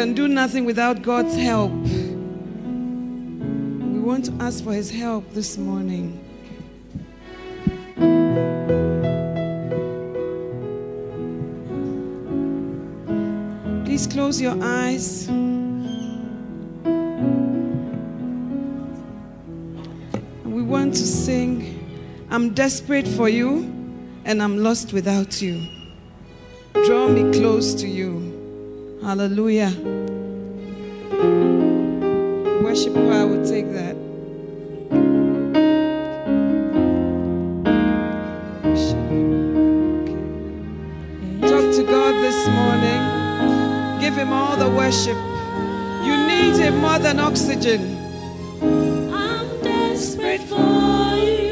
Can do nothing without God's help We want to ask for his help this morning. Please close your eyes. We want to sing, I'm desperate for you and I'm lost without you. Draw me close to you. Hallelujah. Worship choir will take that. Talk to God this morning. Give Him all the worship. You need him more than oxygen. afternoon,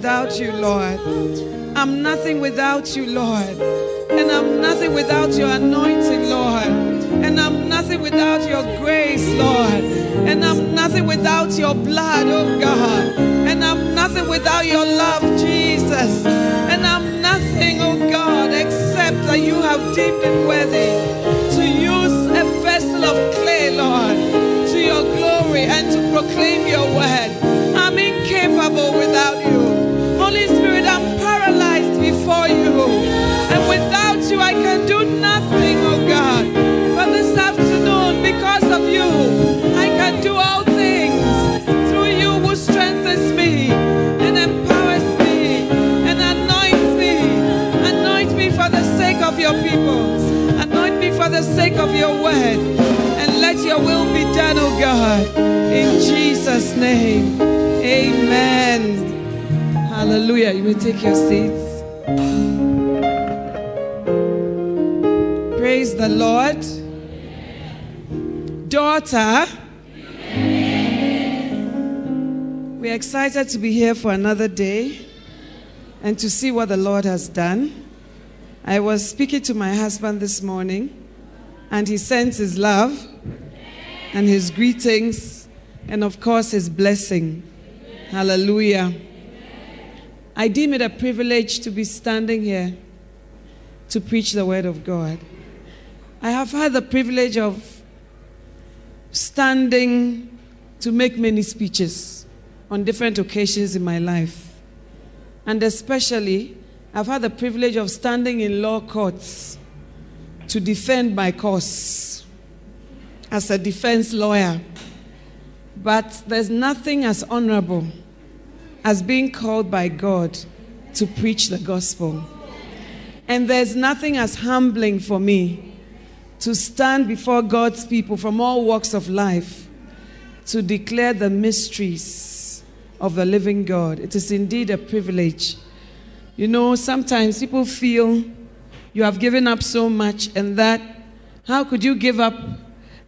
without you, Lord. I'm nothing without you, Lord. And I'm nothing without your anointing, Lord. And I'm nothing without your grace, Lord. And I'm nothing without your blood, oh God. And I'm nothing without your love, Jesus. And I'm nothing, oh God, except that you have deemed it worthy to use a vessel of clay, Lord, to your glory and to proclaim your word. And let your will be done, oh God. In Jesus' name. Amen. Hallelujah. You may take your seats. Praise the Lord. Daughter. We're excited to be here for another day and to see what the Lord has done. I was speaking to my husband this morning, and he sends his love and his greetings, and of course, his blessing. Hallelujah. I deem it a privilege to be standing here to preach the word of God. I have had the privilege of standing to make many speeches on different occasions in my life. And especially, I've had the privilege of standing in law courts to defend my cause as a defense lawyer. But there's nothing as honorable as being called by God to preach the gospel. And there's nothing as humbling for me to stand before God's people from all walks of life to declare the mysteries of the living God. It is indeed a privilege. You know, sometimes people feel you have given up so much and that how could you give up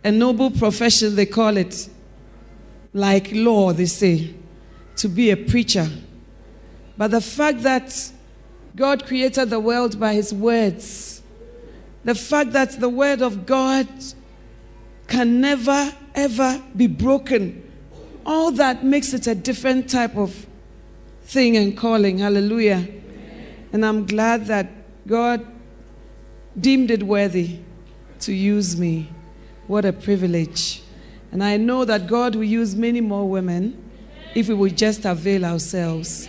a noble profession, they call it, like law, they say, to be a preacher. But the fact that God created the world by his words, the fact that the word of God can never, ever be broken, all that makes it a different type of thing and calling. Hallelujah. And I'm glad that God deemed it worthy to use me. What a privilege. And I know that God will use many more women if we will just avail ourselves.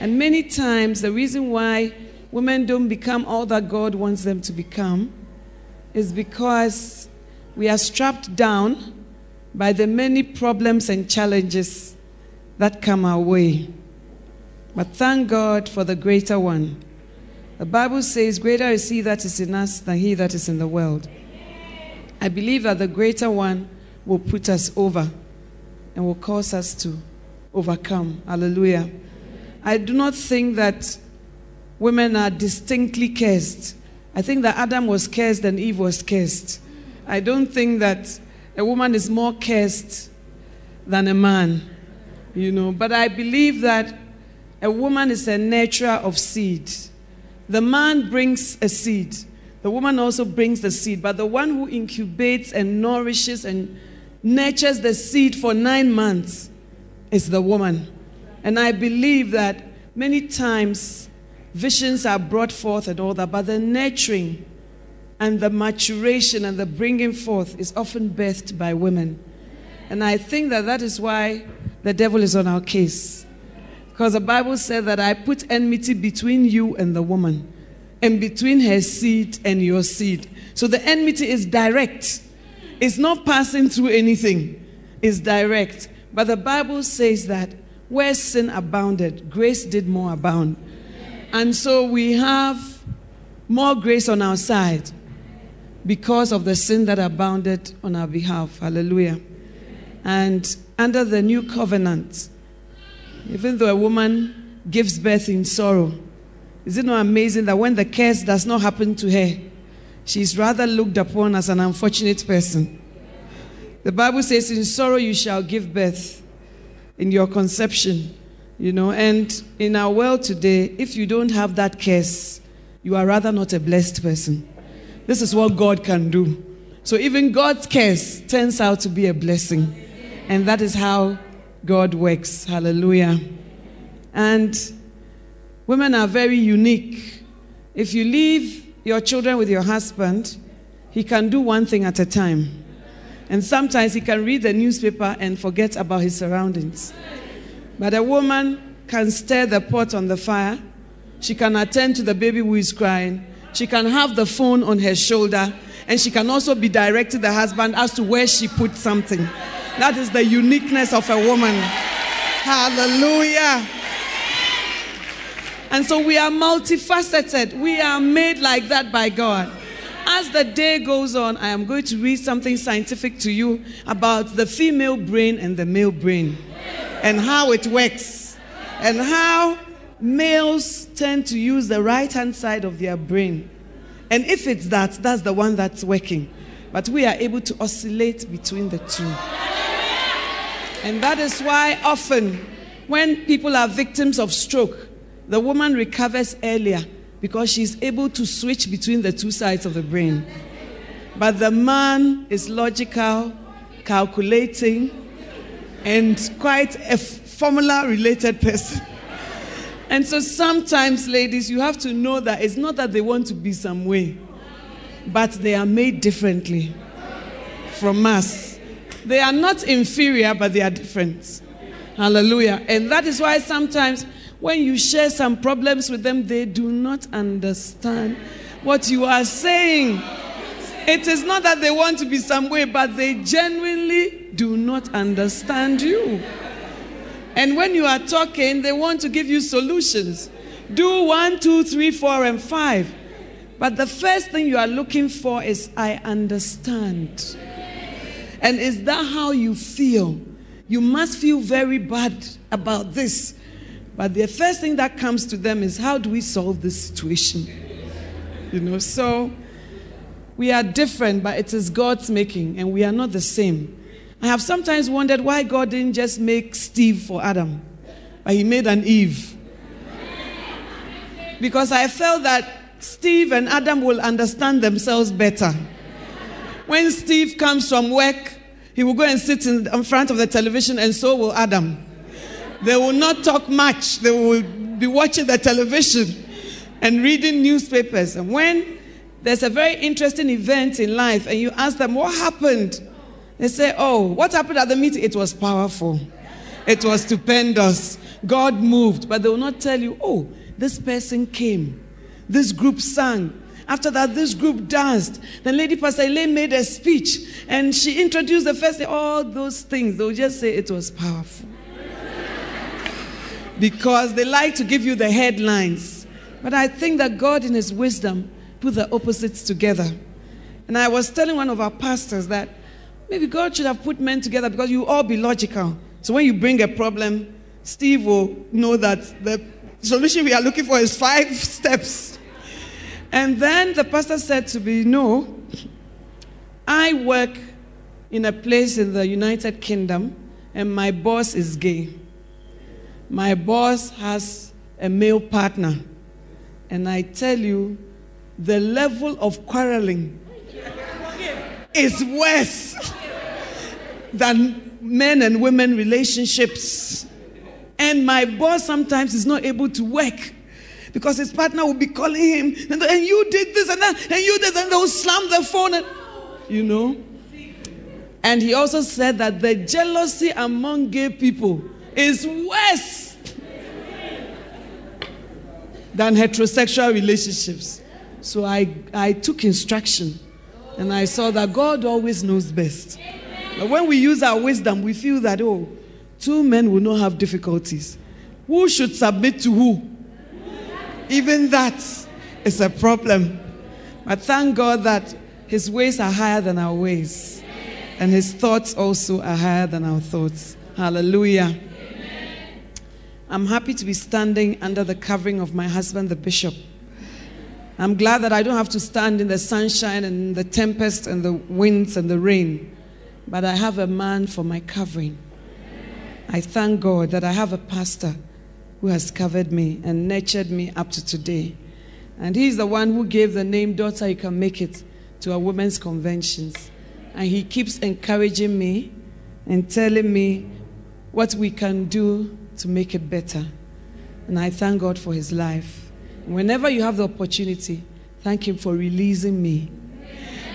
And many times, the reason why women don't become all that God wants them to become is because we are strapped down by the many problems and challenges that come our way. But thank God for the greater one. The Bible says, Greater is he that is in us than he that is in the world. I believe that the greater one will put us over and will cause us to overcome. Hallelujah. I do not think that women are distinctly cursed. I think that Adam was cursed and Eve was cursed. I don't think that a woman is more cursed than a man, you know. But I believe that a woman is a nurturer of seed. The man brings a seed, the woman also brings the seed, but the one who incubates and nourishes and nurtures the seed for nine months is the woman. And I believe that many times visions are brought forth and all that, but the nurturing and the maturation and the bringing forth is often birthed by women. And I think that that is why the devil is on our case. Because the Bible said that I put enmity between you and the woman, and between her seed and your seed. So the enmity is direct, it's not passing through anything, it's direct. But the Bible says that where sin abounded, grace did more abound. And so we have more grace on our side because of the sin that abounded on our behalf. Hallelujah. And under the new covenant, even though a woman gives birth in sorrow, is it not amazing that when the curse does not happen to her, she's rather looked upon as an unfortunate person? The Bible says, In sorrow you shall give birth in your conception. You know, and in our world today, if you don't have that curse, you are rather not a blessed person. This is what God can do. So even God's curse turns out to be a blessing. And that is how God works. Hallelujah. And women are very unique. If you leave your children with your husband, he can do one thing at a time. And sometimes he can read the newspaper and forget about his surroundings. But a woman can stir the pot on the fire. She can attend to the baby who is crying. She can have the phone on her shoulder. And she can also be directing the husband as to where she put something. That is the uniqueness of a woman. Hallelujah. And so we are multifaceted. We are made like that by God. As the day goes on, I am going to read something scientific to you about the female brain and the male brain and how it works and how males tend to use the right hand side of their brain. And if it's that, that's the one that's working. But we are able to oscillate between the two. And that is why often when people are victims of stroke, the woman recovers earlier because she's able to switch between the two sides of the brain. But the man is logical, calculating, and quite a formula related person. And so sometimes, ladies, you have to know that it's not that they want to be some way, but they are made differently from us. They are not inferior, but they are different. Hallelujah. And that is why sometimes when you share some problems with them, they do not understand what you are saying. It is not that they want to be some way, but they genuinely do not understand you. And when you are talking, they want to give you solutions. Do one, two, three, four, and five. But the first thing you are looking for is, I understand. And is that how you feel? You must feel very bad about this. But the first thing that comes to them is how do we solve this situation? You know, so we are different, but it is God's making, and we are not the same. I have sometimes wondered why God didn't just make Steve for Adam, but He made an Eve. Because I felt that Steve and Adam will understand themselves better. When Steve comes from work, he will go and sit in front of the television, and so will Adam. They will not talk much. They will be watching the television and reading newspapers. And when there's a very interesting event in life and you ask them, What happened? They say, Oh, what happened at the meeting? It was powerful, it was stupendous. God moved. But they will not tell you, Oh, this person came, this group sang. After that, this group danced. Then Lady Pastor Elaine made a speech and she introduced the first all those things. They'll just say it was powerful because they like to give you the headlines. But I think that God, in His wisdom, put the opposites together. And I was telling one of our pastors that maybe God should have put men together because you all be logical. So when you bring a problem, Steve will know that the solution we are looking for is five steps. And then the pastor said to me, No, I work in a place in the United Kingdom, and my boss is gay my boss has a male partner. And I tell you, the level of quarreling is worse than men and women relationships. And my boss sometimes is not able to work because his partner will be calling him, and, and you did this and that, and you did, that and they'll slam the phone, and you know. And he also said that the jealousy among gay people is worse than heterosexual relationships. So I, I took instruction and I saw that God always knows best. But when we use our wisdom, we feel that, oh, two men will not have difficulties. Who should submit to who? Even that is a problem. But thank God that His ways are higher than our ways, and His thoughts also are higher than our thoughts. Hallelujah. I'm happy to be standing under the covering of my husband, the bishop. I'm glad that I don't have to stand in the sunshine and the tempest and the winds and the rain. but I have a man for my covering. I thank God that I have a pastor who has covered me and nurtured me up to today. And he's the one who gave the name Daughter You Can Make It to our women's conventions. And he keeps encouraging me and telling me what we can do to make it better. And I thank God for his life. Whenever you have the opportunity, thank him for releasing me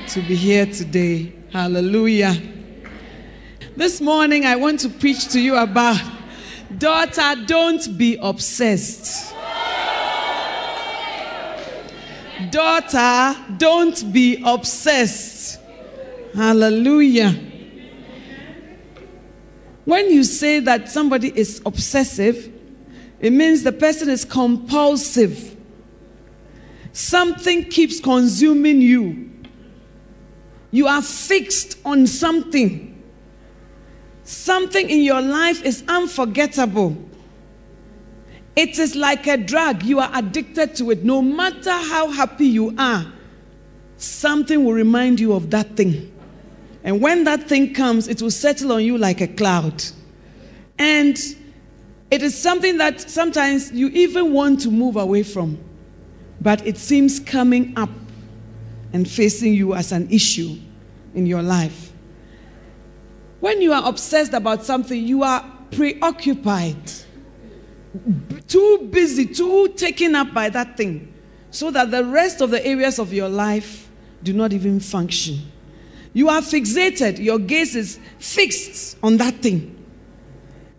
to be here today. Hallelujah. This morning, I want to preach to you about daughter, don't be obsessed. Daughter, don't be obsessed. Hallelujah. When you say that somebody is obsessive, it means the person is compulsive. Something keeps consuming you. You are fixed on something. Something in your life is unforgettable. It is like a drug. You are addicted to it. No matter how happy you are, something will remind you of that thing. And when that thing comes, it will settle on you like a cloud. And it is something that sometimes you even want to move away from, but it seems coming up and facing you as an issue in your life. When you are obsessed about something, you are preoccupied, too busy, too taken up by that thing, so that the rest of the areas of your life do not even function. You are fixated, your gaze is fixed on that thing.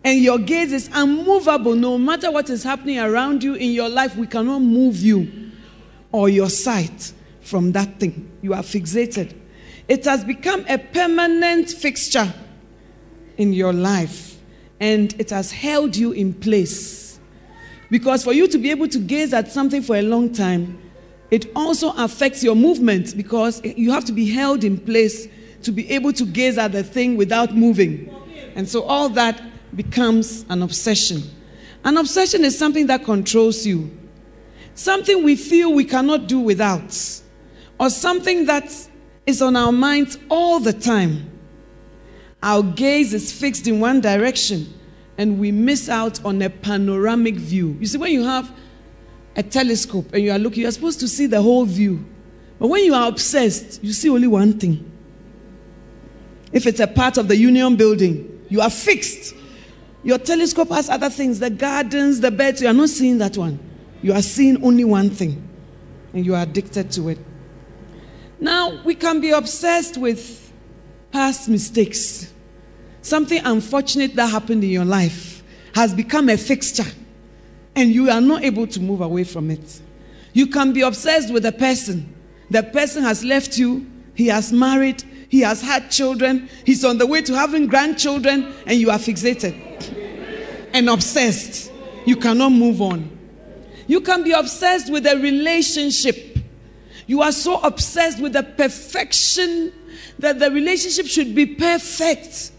And your gaze is unmovable. No matter what is happening around you in your life we cannot move you or your sight from that thing. You are fixated. It has become a permanent fixture in your life and it has held you in place because for you to be able to gaze at something for a long time it also affects your movement because you have to be held in place to be able to gaze at the thing without moving and so all that becomes an obsession. An obsession is something that controls you, something we feel we cannot do without, or something that is on our minds all the time. Our gaze is fixed in one direction and we miss out on a panoramic view. You see, when you have a telescope and you are looking, you're supposed to see the whole view. But when you are obsessed, you see only one thing. If it's a part of the union building, you are fixed your telescope has other things, the gardens, the beds. You are not seeing that one. You are seeing only one thing, and you are addicted to it. Now, we can be obsessed with past mistakes. Something unfortunate that happened in your life has become a fixture, and you are not able to move away from it. You can be obsessed with a person. The person has left you, he has married, he has had children. He's on the way to having grandchildren, and you are fixated and obsessed. You cannot move on. You can be obsessed with a relationship. You are so obsessed with the perfection that the relationship should be perfect.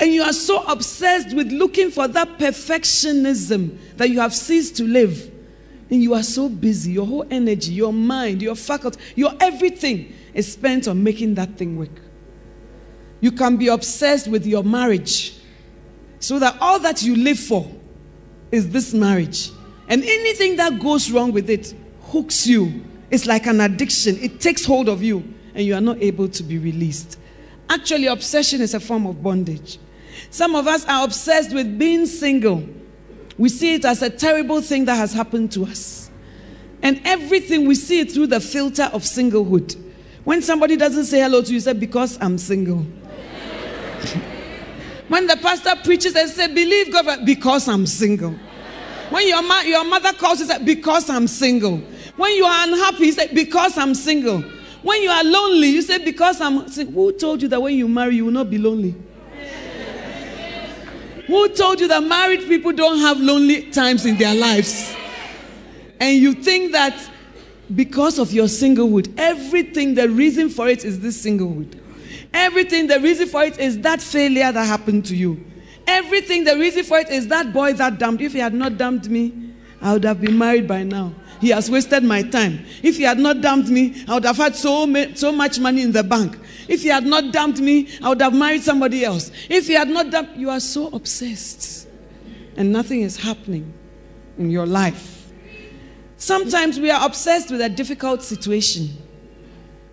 And you are so obsessed with looking for that perfectionism that you have ceased to live. And you are so busy, your whole energy, your mind, your faculty, your everything is spent on making that thing work. You can be obsessed with your marriage so that all that you live for is this marriage. And anything that goes wrong with it hooks you. It's like an addiction, it takes hold of you, and you are not able to be released. Actually, obsession is a form of bondage. Some of us are obsessed with being single. We see it as a terrible thing that has happened to us. And everything we see it through the filter of singlehood. When somebody doesn't say hello to you, you say, Because I'm single. when the pastor preaches and says, Believe God, because I'm single. When your, ma- your mother calls you, say, Because I'm single. When you are unhappy, you say, Because I'm single. When you are lonely, you say, Because I'm. Who told you that when you marry, you will not be lonely? Who told you that married people don't have lonely times in their lives? And you think that because of your singlehood, everything, the reason for it is this singlehood. Everything, the reason for it is that failure that happened to you. Everything, the reason for it is that boy that dumped. If he had not dumped me, I would have been married by now. He has wasted my time. If he had not dumped me, I would have had so, so much money in the bank. If he had not dumped me, I would have married somebody else. If he had not dumped, you are so obsessed and nothing is happening in your life. Sometimes we are obsessed with a difficult situation.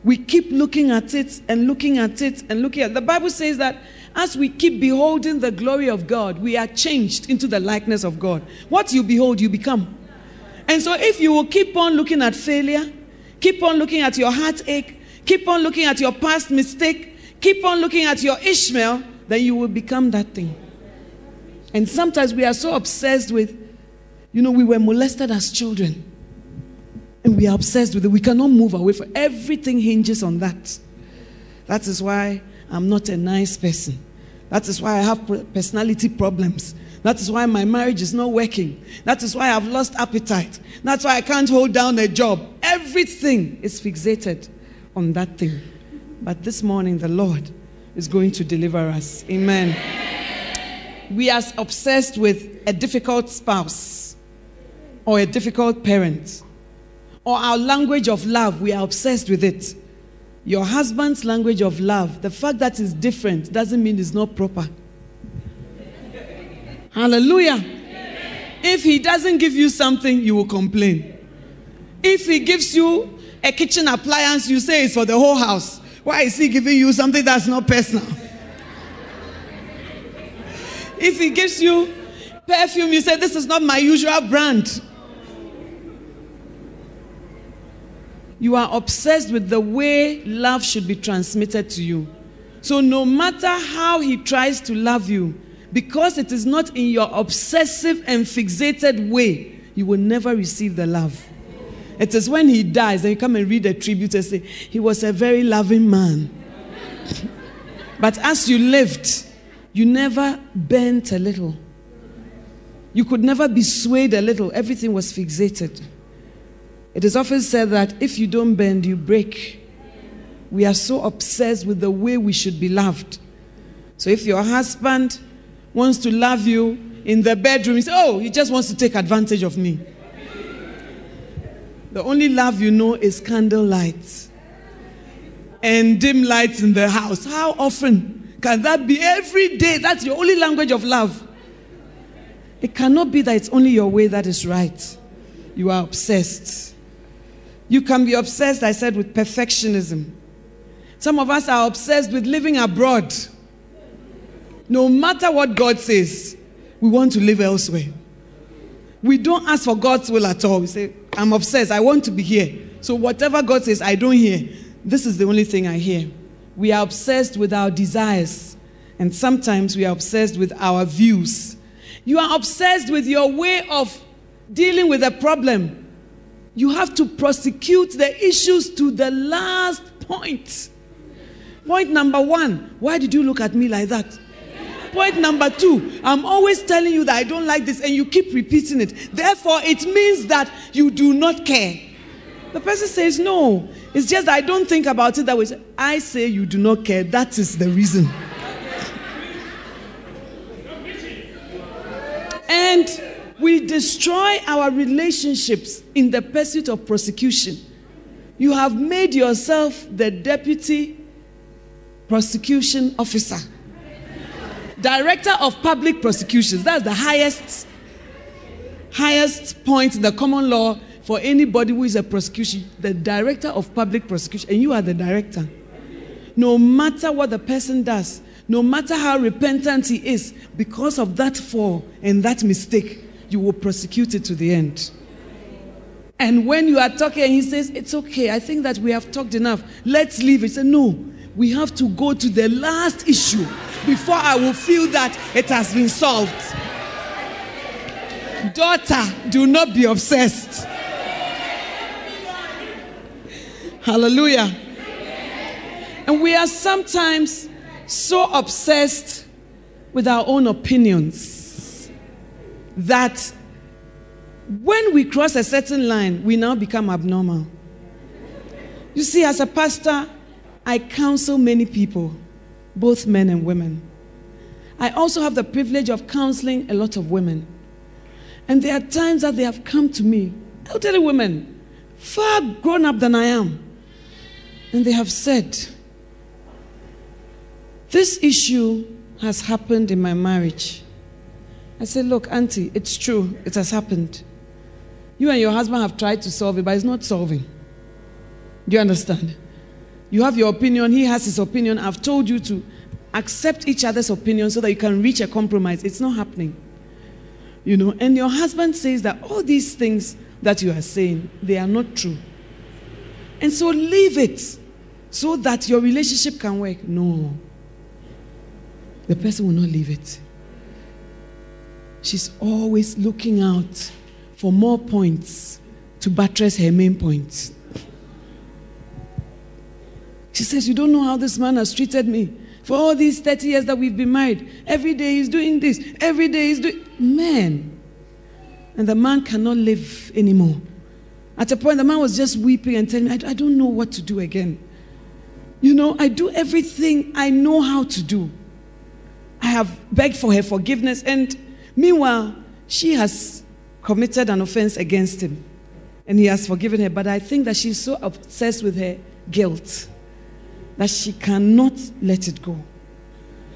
We keep looking at it and looking at it and looking at it. The Bible says that as we keep beholding the glory of God, we are changed into the likeness of God. What you behold, you become. And so if you will keep on looking at failure, keep on looking at your heartache, keep on looking at your past mistake, keep on looking at your Ishmael, then you will become that thing. And sometimes we are so obsessed with, you know, we were molested as children. And we are obsessed with it. We cannot move away from everything hinges on that. That is why I'm not a nice person. That is why I have personality problems. That is why my marriage is not working. That is why I've lost appetite. That's why I can't hold down a job. Everything is fixated on that thing. But this morning, the Lord is going to deliver us. Amen. We are obsessed with a difficult spouse or a difficult parent or our language of love. We are obsessed with it. Your husband's language of love, the fact that it's different doesn't mean it's not proper. Hallelujah. If he doesn't give you something, you will complain. If he gives you a kitchen appliance, you say it's for the whole house. Why is he giving you something that's not personal? if he gives you perfume, you say, This is not my usual brand. You are obsessed with the way love should be transmitted to you. So, no matter how he tries to love you, because it is not in your obsessive and fixated way, you will never receive the love. It is when he dies, then you come and read the tribute and say, He was a very loving man. but as you lived, you never bent a little. You could never be swayed a little. Everything was fixated. It is often said that if you don't bend, you break. We are so obsessed with the way we should be loved. So if your husband wants to love you in the bedroom, Oh, he just wants to take advantage of me. The only love you know is candle lights and dim lights in the house. How often can that be every day? That's your only language of love. It cannot be that it's only your way that is right. You are obsessed. You can be obsessed, I said, with perfectionism. Some of us are obsessed with living abroad. No matter what God says, we want to live elsewhere. We don't ask for God's will at all. We say, I'm obsessed. I want to be here. So whatever God says, I don't hear. This is the only thing I hear. We are obsessed with our desires. And sometimes we are obsessed with our views. You are obsessed with your way of dealing with a problem. You have to prosecute the issues to the last point. Point number one why did you look at me like that? Point number two, I'm always telling you that I don't like this, and you keep repeating it. Therefore, it means that you do not care. The person says, No, it's just I don't think about it that way. I say you do not care. That is the reason. and we destroy our relationships in the pursuit of prosecution. You have made yourself the deputy prosecution officer, director of public prosecutions. That's the highest, highest point in the common law for anybody who is a prosecution, the director of public prosecution, and you are the director. No matter what the person does, no matter how repentant he is, because of that fall and that mistake, you will prosecute it to the end. And when you are talking, he says, It's okay, I think that we have talked enough. Let's leave. He said, No, we have to go to the last issue before I will feel that it has been solved. Daughter, do not be obsessed. Hallelujah. And we are sometimes so obsessed with our own opinions that when we cross a certain line, we now become abnormal. You see, as a pastor, I counsel many people, both men and women. I also have the privilege of counseling a lot of women. And there are times that they have come to me elderly women, far grown up than I am. And they have said, This issue has happened in my marriage. I said, Look, Auntie, it's true, it has happened. You and your husband have tried to solve it, but it's not solving. Do you understand? You have your opinion, he has his opinion. I've told you to accept each other's opinion so that you can reach a compromise. It's not happening. You know, and your husband says that all these things that you are saying, they are not true. And so leave it so that your relationship can work. No. The person will not leave it. She's always looking out for more points to buttress her main points. She says, You don't know how this man has treated me for all these 30 years that we've been married. Every day he's doing this, every day he's doing. Man. And the man cannot live anymore. At a point, the man was just weeping and telling me, I, I don't know what to do again. You know, I do everything I know how to do. I have begged for her forgiveness, and meanwhile, she has committed an offense against him, and he has forgiven her. But I think that she's so obsessed with her guilt that she cannot let it go.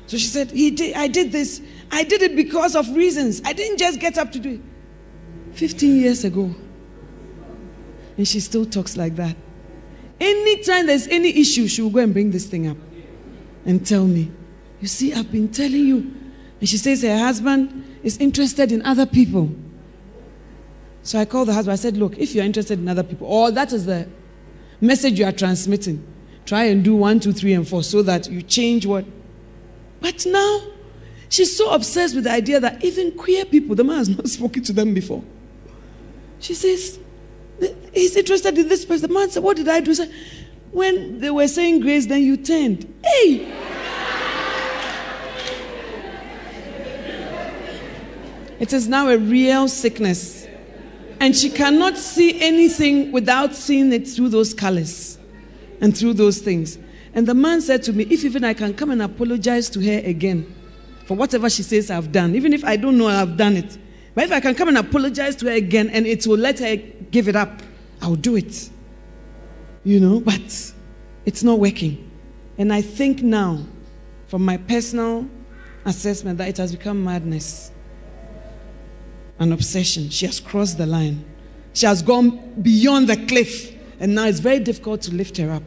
So she said, he did, I did this. I did it because of reasons. I didn't just get up to do it. 15 years ago. And she still talks like that. Anytime there's any issue, she will go and bring this thing up and tell me, You see, I've been telling you. And she says her husband is interested in other people. So I called the husband. I said, Look, if you're interested in other people, or that is the message you are transmitting, try and do one, two, three, and four so that you change what. But now, she's so obsessed with the idea that even queer people, the man has not spoken to them before. She says, He's interested in this person. The man said, What did I do? Said, when they were saying grace, then you turned. Hey! It is now a real sickness. And she cannot see anything without seeing it through those colors and through those things. And the man said to me, If even I can come and apologize to her again for whatever she says I've done, even if I don't know I've done it, but if I can come and apologize to her again and it will let her give it up, I'll do it. You know, but it's not working. And I think now, from my personal assessment, that it has become madness, an obsession. She has crossed the line, she has gone beyond the cliff, and now it's very difficult to lift her up.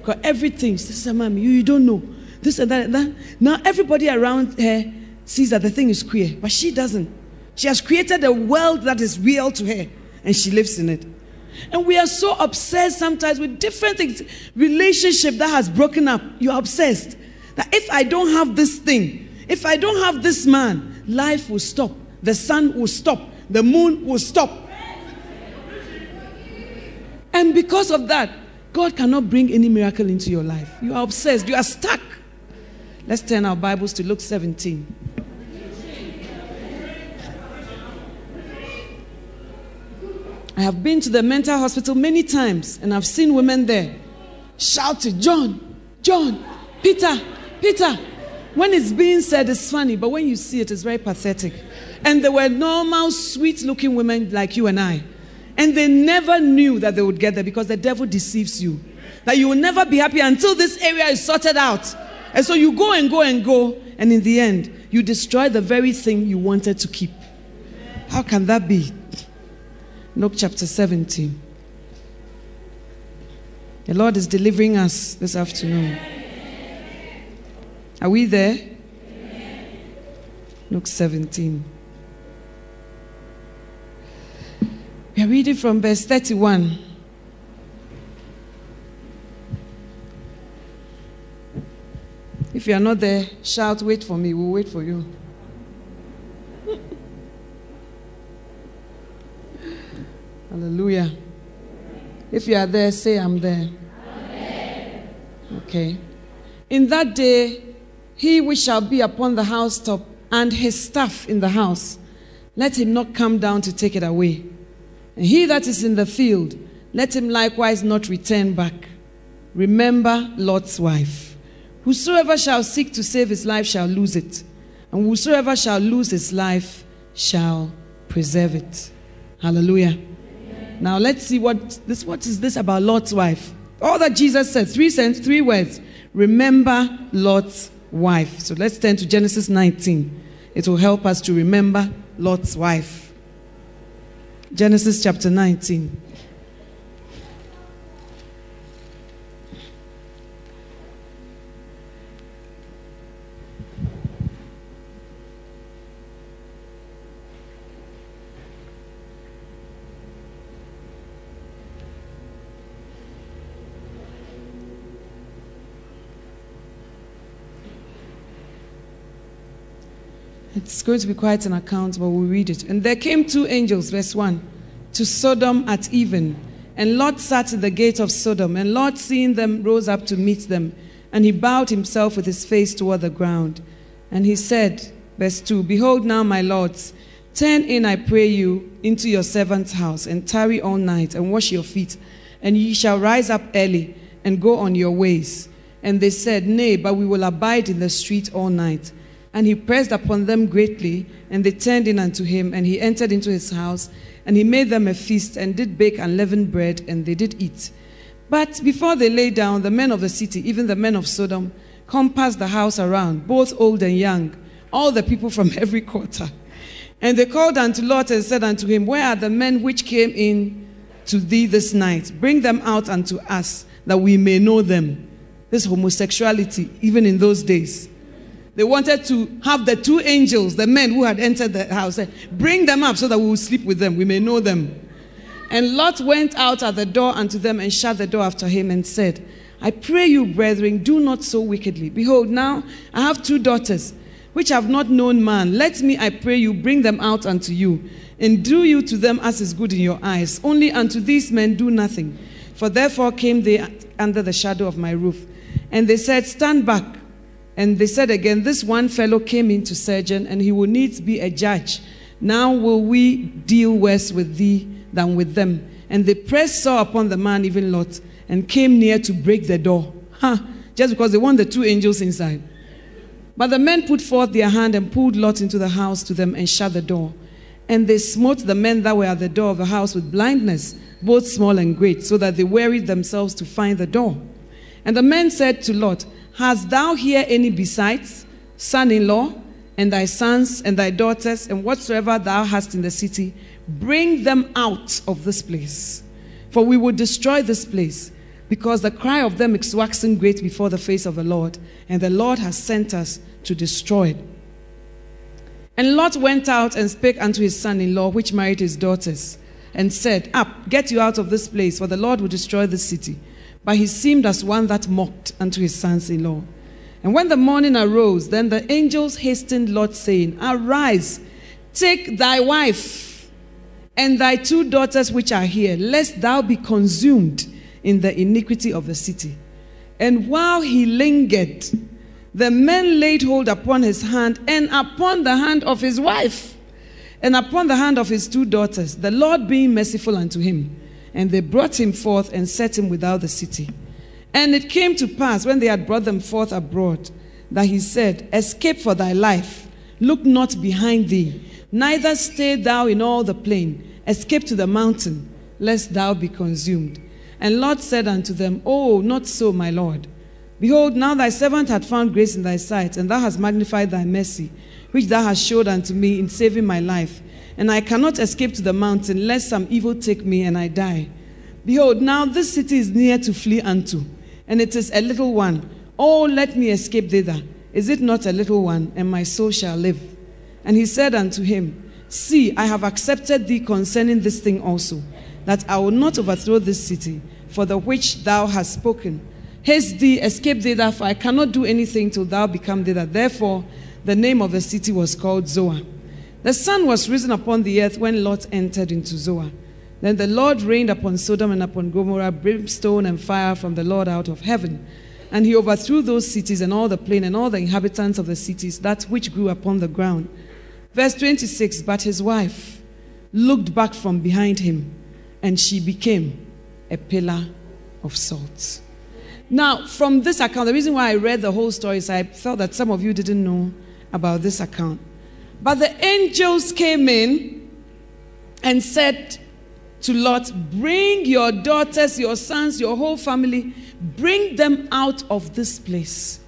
Because everything, says, Mom, you, you don't know. This and that, and that. Now everybody around her sees that the thing is queer, but she doesn't. She has created a world that is real to her, and she lives in it. And we are so obsessed sometimes with different things. Relationship that has broken up, you're obsessed. That if I don't have this thing, if I don't have this man, life will stop. The sun will stop. The moon will stop. And because of that, God cannot bring any miracle into your life. You are obsessed. You are stuck. Let's turn our Bibles to Luke 17. I have been to the mental hospital many times and I've seen women there shouting, John, John, Peter, Peter. When it's being said, it's funny, but when you see it, it's very pathetic. And they were normal, sweet looking women like you and I. And they never knew that they would get there because the devil deceives you. That you will never be happy until this area is sorted out. And so you go and go and go, and in the end, you destroy the very thing you wanted to keep. How can that be? Luke chapter 17. The Lord is delivering us this afternoon. Are we there? Luke 17. We are reading from verse 31. If you are not there, shout, wait for me. We'll wait for you. Hallelujah. If you are there, say, I'm there. Amen. Okay. In that day, he which shall be upon the housetop and his staff in the house, let him not come down to take it away. He that is in the field, let him likewise not return back. Remember Lot's wife. Whosoever shall seek to save his life shall lose it, and whosoever shall lose his life shall preserve it. Hallelujah. Now let's see what this what is this about Lot's wife. All that Jesus said, three cents, three words. Remember Lot's wife. So let's turn to Genesis 19. It will help us to remember Lot's wife. Genesis chapter 19. It's going to be quite an account, but we'll read it. And there came two angels, verse 1, to Sodom at even. And Lot sat at the gate of Sodom. And Lot, seeing them, rose up to meet them. And he bowed himself with his face toward the ground. And he said, verse 2 Behold, now, my lords, turn in, I pray you, into your servant's house, and tarry all night, and wash your feet. And ye shall rise up early, and go on your ways. And they said, Nay, but we will abide in the street all night. And he pressed upon them greatly, and they turned in unto him, and he entered into his house, and he made them a feast, and did bake unleavened bread, and they did eat. But before they lay down, the men of the city, even the men of Sodom, compassed the house around, both old and young, all the people from every quarter. And they called unto Lot and said unto him, Where are the men which came in to thee this night? Bring them out unto us, that we may know them. This homosexuality, even in those days. They wanted to have the two angels, the men who had entered the house, eh, bring them up so that we will sleep with them, we may know them. And Lot went out at the door unto them and shut the door after him and said, I pray you, brethren, do not so wickedly. Behold, now I have two daughters, which have not known man. Let me, I pray you, bring them out unto you, and do you to them as is good in your eyes. Only unto these men do nothing. For therefore came they under the shadow of my roof. And they said, Stand back. And they said again, This one fellow came into surgeon, and he will needs be a judge. Now will we deal worse with thee than with them? And they pressed sore upon the man, even Lot, and came near to break the door. Huh, just because they want the two angels inside. But the men put forth their hand and pulled Lot into the house to them and shut the door. And they smote the men that were at the door of the house with blindness, both small and great, so that they wearied themselves to find the door. And the men said to Lot, Hast thou here any besides, son in law, and thy sons and thy daughters, and whatsoever thou hast in the city? Bring them out of this place. For we will destroy this place, because the cry of them is waxing great before the face of the Lord, and the Lord has sent us to destroy it. And Lot went out and spake unto his son in law, which married his daughters, and said, Up, get you out of this place, for the Lord will destroy this city. But he seemed as one that mocked unto his sons in law. And when the morning arose, then the angels hastened Lot, saying, Arise, take thy wife and thy two daughters which are here, lest thou be consumed in the iniquity of the city. And while he lingered, the men laid hold upon his hand and upon the hand of his wife and upon the hand of his two daughters, the Lord being merciful unto him. And they brought him forth and set him without the city. And it came to pass when they had brought them forth abroad that he said, Escape for thy life, look not behind thee, neither stay thou in all the plain, escape to the mountain, lest thou be consumed. And Lot said unto them, Oh, not so, my Lord. Behold, now thy servant hath found grace in thy sight, and thou hast magnified thy mercy, which thou hast showed unto me in saving my life and I cannot escape to the mountain, lest some evil take me and I die. Behold, now this city is near to flee unto, and it is a little one. Oh, let me escape thither. Is it not a little one, and my soul shall live? And he said unto him, See, I have accepted thee concerning this thing also, that I will not overthrow this city, for the which thou hast spoken. Haste thee, escape thither, for I cannot do anything till thou become thither. Therefore, the name of the city was called Zoar. The sun was risen upon the earth when Lot entered into Zoar. Then the Lord rained upon Sodom and upon Gomorrah brimstone and fire from the Lord out of heaven. And he overthrew those cities and all the plain and all the inhabitants of the cities, that which grew upon the ground. Verse 26 But his wife looked back from behind him, and she became a pillar of salt. Now, from this account, the reason why I read the whole story is I felt that some of you didn't know about this account. But the angels came in and said to Lot, Bring your daughters, your sons, your whole family, bring them out of this place.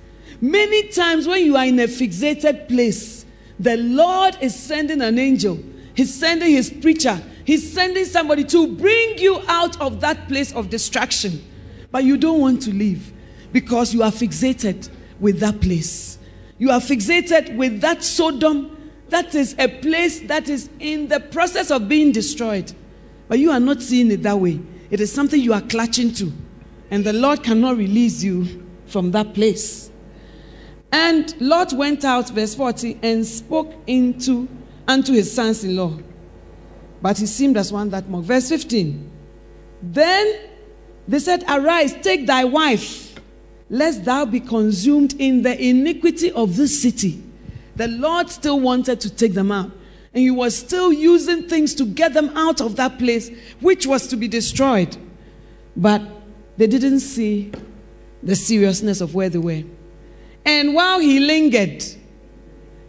Many times when you are in a fixated place, the Lord is sending an angel, He's sending His preacher, He's sending somebody to bring you out of that place of distraction. But you don't want to leave because you are fixated with that place. You are fixated with that Sodom. That is a place that is in the process of being destroyed. But you are not seeing it that way. It is something you are clutching to. And the Lord cannot release you from that place. And Lot went out, verse 40, and spoke into unto his sons in law. But he seemed as one that mocked. Verse 15. Then they said, Arise, take thy wife, lest thou be consumed in the iniquity of this city. The Lord still wanted to take them out and he was still using things to get them out of that place, which was to be destroyed. But they didn't see the seriousness of where they were. And while he lingered,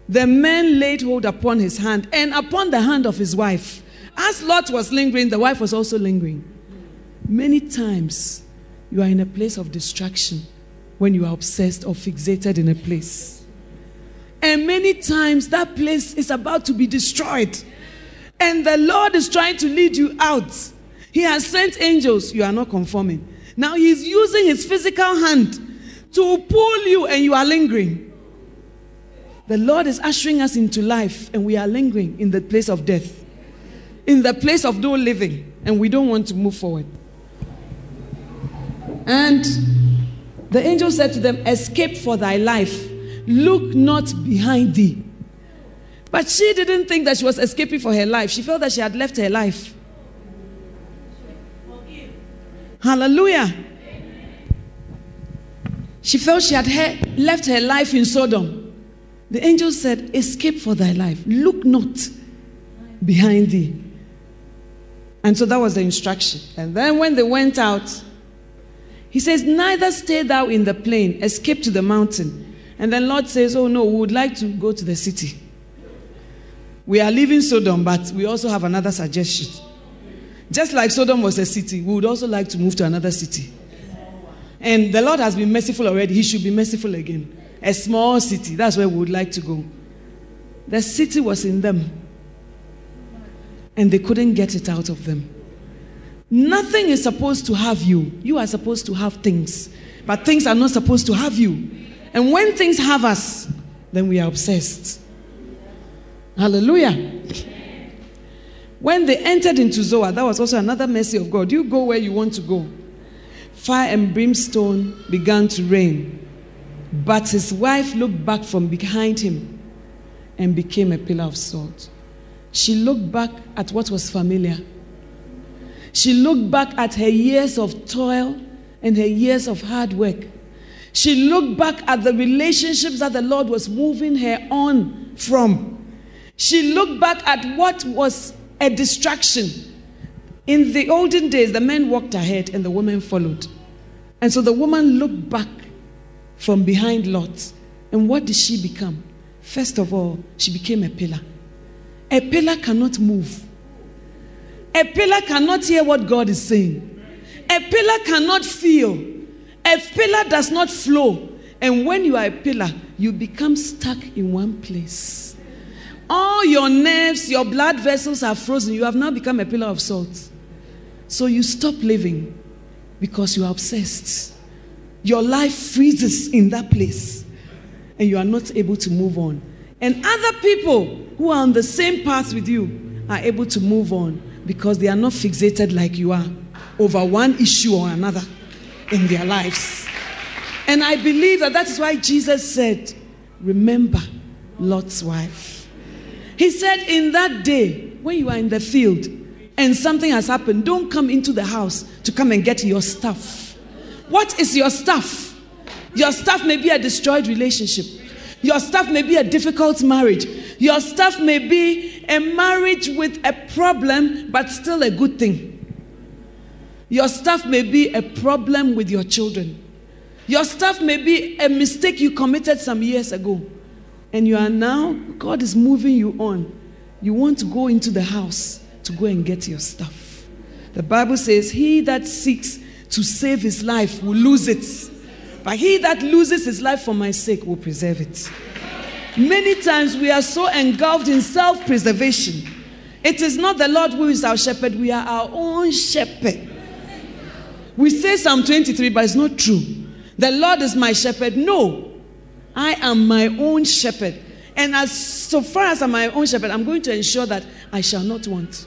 the men laid hold upon his hand and upon the hand of his wife. As Lot was lingering, the wife was also lingering. Many times, you are in a place of distraction when you are obsessed or fixated in a place. And many times that place is about to be destroyed. And the Lord is trying to lead you out. He has sent angels. You are not conforming. Now He's using His physical hand to pull you, and you are lingering. The Lord is ushering us into life, and we are lingering in the place of death, in the place of no living, and we don't want to move forward. And the angel said to them, Escape for thy life Look not behind thee. But she didn't think that she was escaping for her life. She felt that she had left her life. Hallelujah. She felt she had left her life in Sodom. The angel said, Escape for thy life. Look not behind thee. And so that was the instruction. And then when they went out, he says, Neither stay thou in the plain, escape to the mountain. And then Lord says, Oh no, we would like to go to the city. We are leaving Sodom, but we also have another suggestion. Just like Sodom was a city, we would also like to move to another city. And the Lord has been merciful already. He should be merciful again. A small city, that's where we would like to go. The city was in them, and they couldn't get it out of them. Nothing is supposed to have you. You are supposed to have things, but things are not supposed to have you. And when things have us, then we are obsessed. Hallelujah. When they entered into Zoar, that was also another mercy of God. You go where you want to go. Fire and brimstone began to rain. But his wife looked back from behind him and became a pillar of salt. She looked back at what was familiar. She looked back at her years of toil and her years of hard work. She looked back at the relationships that the Lord was moving her on from. She looked back at what was a distraction. In the olden days, the men walked ahead and the women followed. And so the woman looked back from behind Lot. And what did she become? First of all, she became a pillar. A pillar cannot move. A pillar cannot hear what God is saying. A pillar cannot feel. A pillar does not flow. And when you are a pillar, you become stuck in one place. All your nerves, your blood vessels are frozen. You have now become a pillar of salt. So you stop living because you are obsessed. Your life freezes in that place and you are not able to move on. And other people who are on the same path with you are able to move on because they are not fixated like you are over one issue or another in their lives. And I believe that that is why Jesus said, Remember Lot's wife. He said, In that day, when you are in the field and something has happened, don't come into the house to come and get your stuff. What is your stuff? Your stuff may be a destroyed relationship. Your stuff may be a difficult marriage. Your stuff may be a marriage with a problem, but still a good thing. Your stuff may be a problem with your children. Your stuff may be a mistake you committed some years ago. And you are now, God is moving you on. You want to go into the house to go and get your stuff. The Bible says, He that seeks to save his life will lose it. But he that loses his life for my sake will preserve it. Many times we are so engulfed in self preservation. It is not the Lord who is our shepherd, we are our own shepherd. We say Psalm 23, but it's not true. The Lord is my shepherd. No, I am my own shepherd. And as so far as I'm my own shepherd, I'm going to ensure that I shall not want.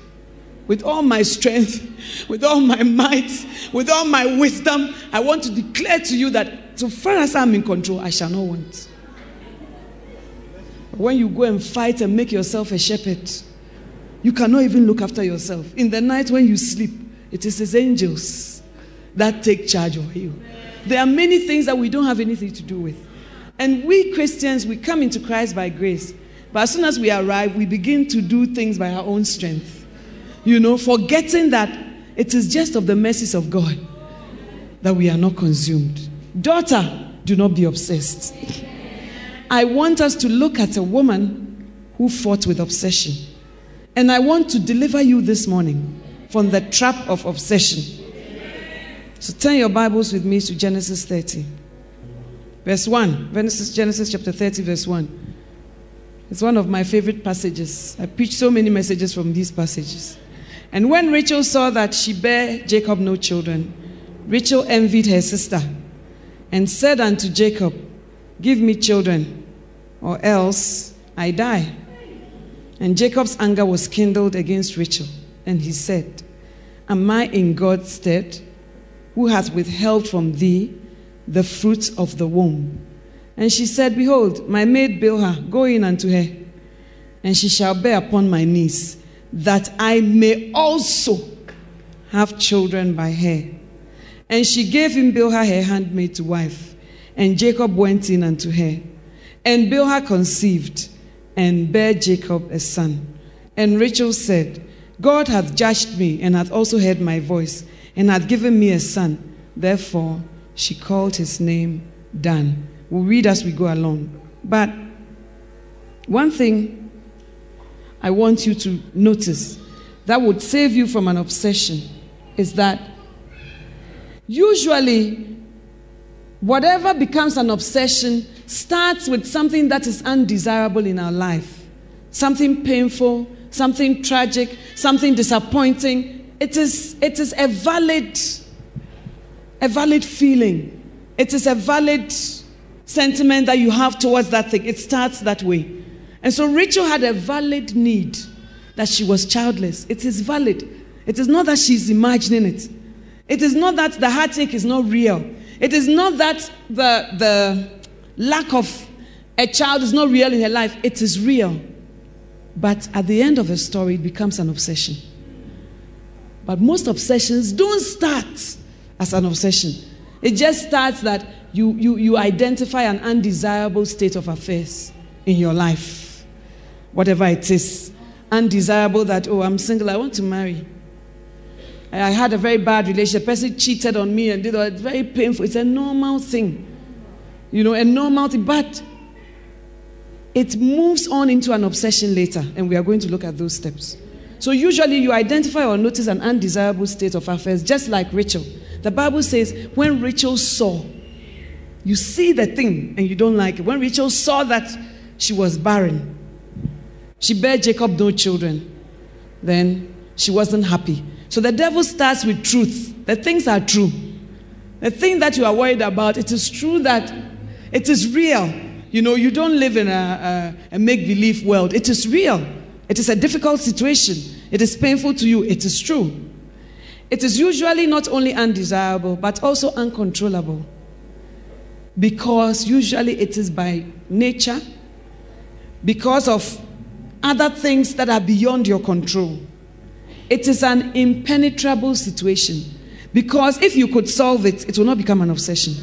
With all my strength, with all my might, with all my wisdom, I want to declare to you that so far as I'm in control, I shall not want. When you go and fight and make yourself a shepherd, you cannot even look after yourself. In the night when you sleep, it is his angels that take charge of you. There are many things that we don't have anything to do with. And we Christians, we come into Christ by grace. But as soon as we arrive, we begin to do things by our own strength. You know, forgetting that it is just of the mercies of God that we are not consumed. Daughter, do not be obsessed. I want us to look at a woman who fought with obsession. And I want to deliver you this morning from the trap of obsession. So turn your Bibles with me to Genesis 30. Verse 1. Genesis, Genesis chapter 30, verse 1. It's one of my favorite passages. I preach so many messages from these passages. And when Rachel saw that she bare Jacob no children, Rachel envied her sister and said unto Jacob, Give me children, or else I die. And Jacob's anger was kindled against Rachel, and he said, Am I in God's stead, who hath withheld from thee the fruit of the womb. And she said, Behold, my maid Bilhah, go in unto her, and she shall bear upon my knees, that I may also have children by her. And she gave him Bilhah her handmaid to wife, and Jacob went in unto her. And Bilhah conceived, and bare Jacob a son. And Rachel said, God hath judged me, and hath also heard my voice, and hath given me a son. Therefore, she called his name Dan. We'll read as we go along. But one thing I want you to notice that would save you from an obsession is that usually whatever becomes an obsession starts with something that is undesirable in our life, something painful, something tragic, something disappointing. It is, it is a valid a valid feeling. It is a valid sentiment that you have towards that thing. It starts that way. And so Rachel had a valid need that she was childless. It is valid. It is not that she's imagining it. It is not that the heartache is not real. It is not that the, the lack of a child is not real in her life. It is real. But at the end of the story, it becomes an obsession. But most obsessions don't start as an obsession. It just starts that you, you, you identify an undesirable state of affairs in your life, whatever it is. Undesirable that, oh, I'm single, I want to marry. I had a very bad relationship. A person cheated on me and did it. It's very painful. It's a normal thing. You know, a normal thing. But it moves on into an obsession later, and we are going to look at those steps. So, usually, you identify or notice an undesirable state of affairs, just like Rachel. The Bible says, when Rachel saw, you see the thing and you don't like it. When Rachel saw that she was barren, she bare Jacob no children, then she wasn't happy. So the devil starts with truth. The things are true. The thing that you are worried about, it is true that it is real. You know, you don't live in a, a, a make believe world. It is real. It is a difficult situation. It is painful to you. It is true. It is usually not only undesirable, but also uncontrollable. Because usually it is by nature, because of other things that are beyond your control. It is an impenetrable situation. Because if you could solve it, it will not become an obsession.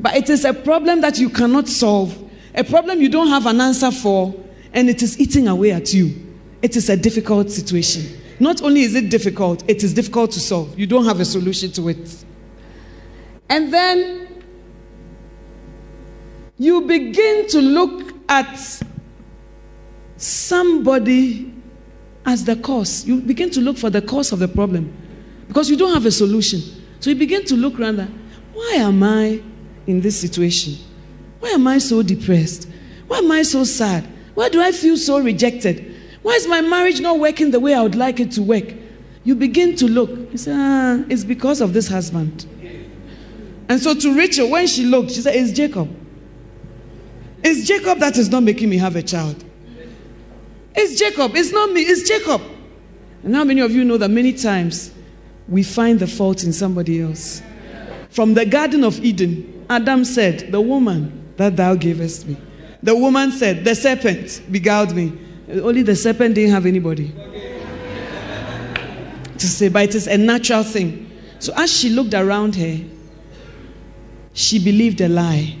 But it is a problem that you cannot solve, a problem you don't have an answer for, and it is eating away at you. It is a difficult situation. Not only is it difficult, it is difficult to solve. You don't have a solution to it. And then you begin to look at somebody as the cause. You begin to look for the cause of the problem. because you don't have a solution. So you begin to look around. Why am I in this situation? Why am I so depressed? Why am I so sad? Why do I feel so rejected? Why is my marriage not working the way I would like it to work? You begin to look. You say, ah, it's because of this husband. And so to Rachel, when she looked, she said, It's Jacob. It's Jacob that is not making me have a child. It's Jacob. It's not me. It's Jacob. And how many of you know that many times we find the fault in somebody else? From the Garden of Eden, Adam said, The woman that thou gavest me. The woman said, The serpent beguiled me. Only the serpent didn't have anybody to say, but it is a natural thing. So as she looked around her, she believed a lie.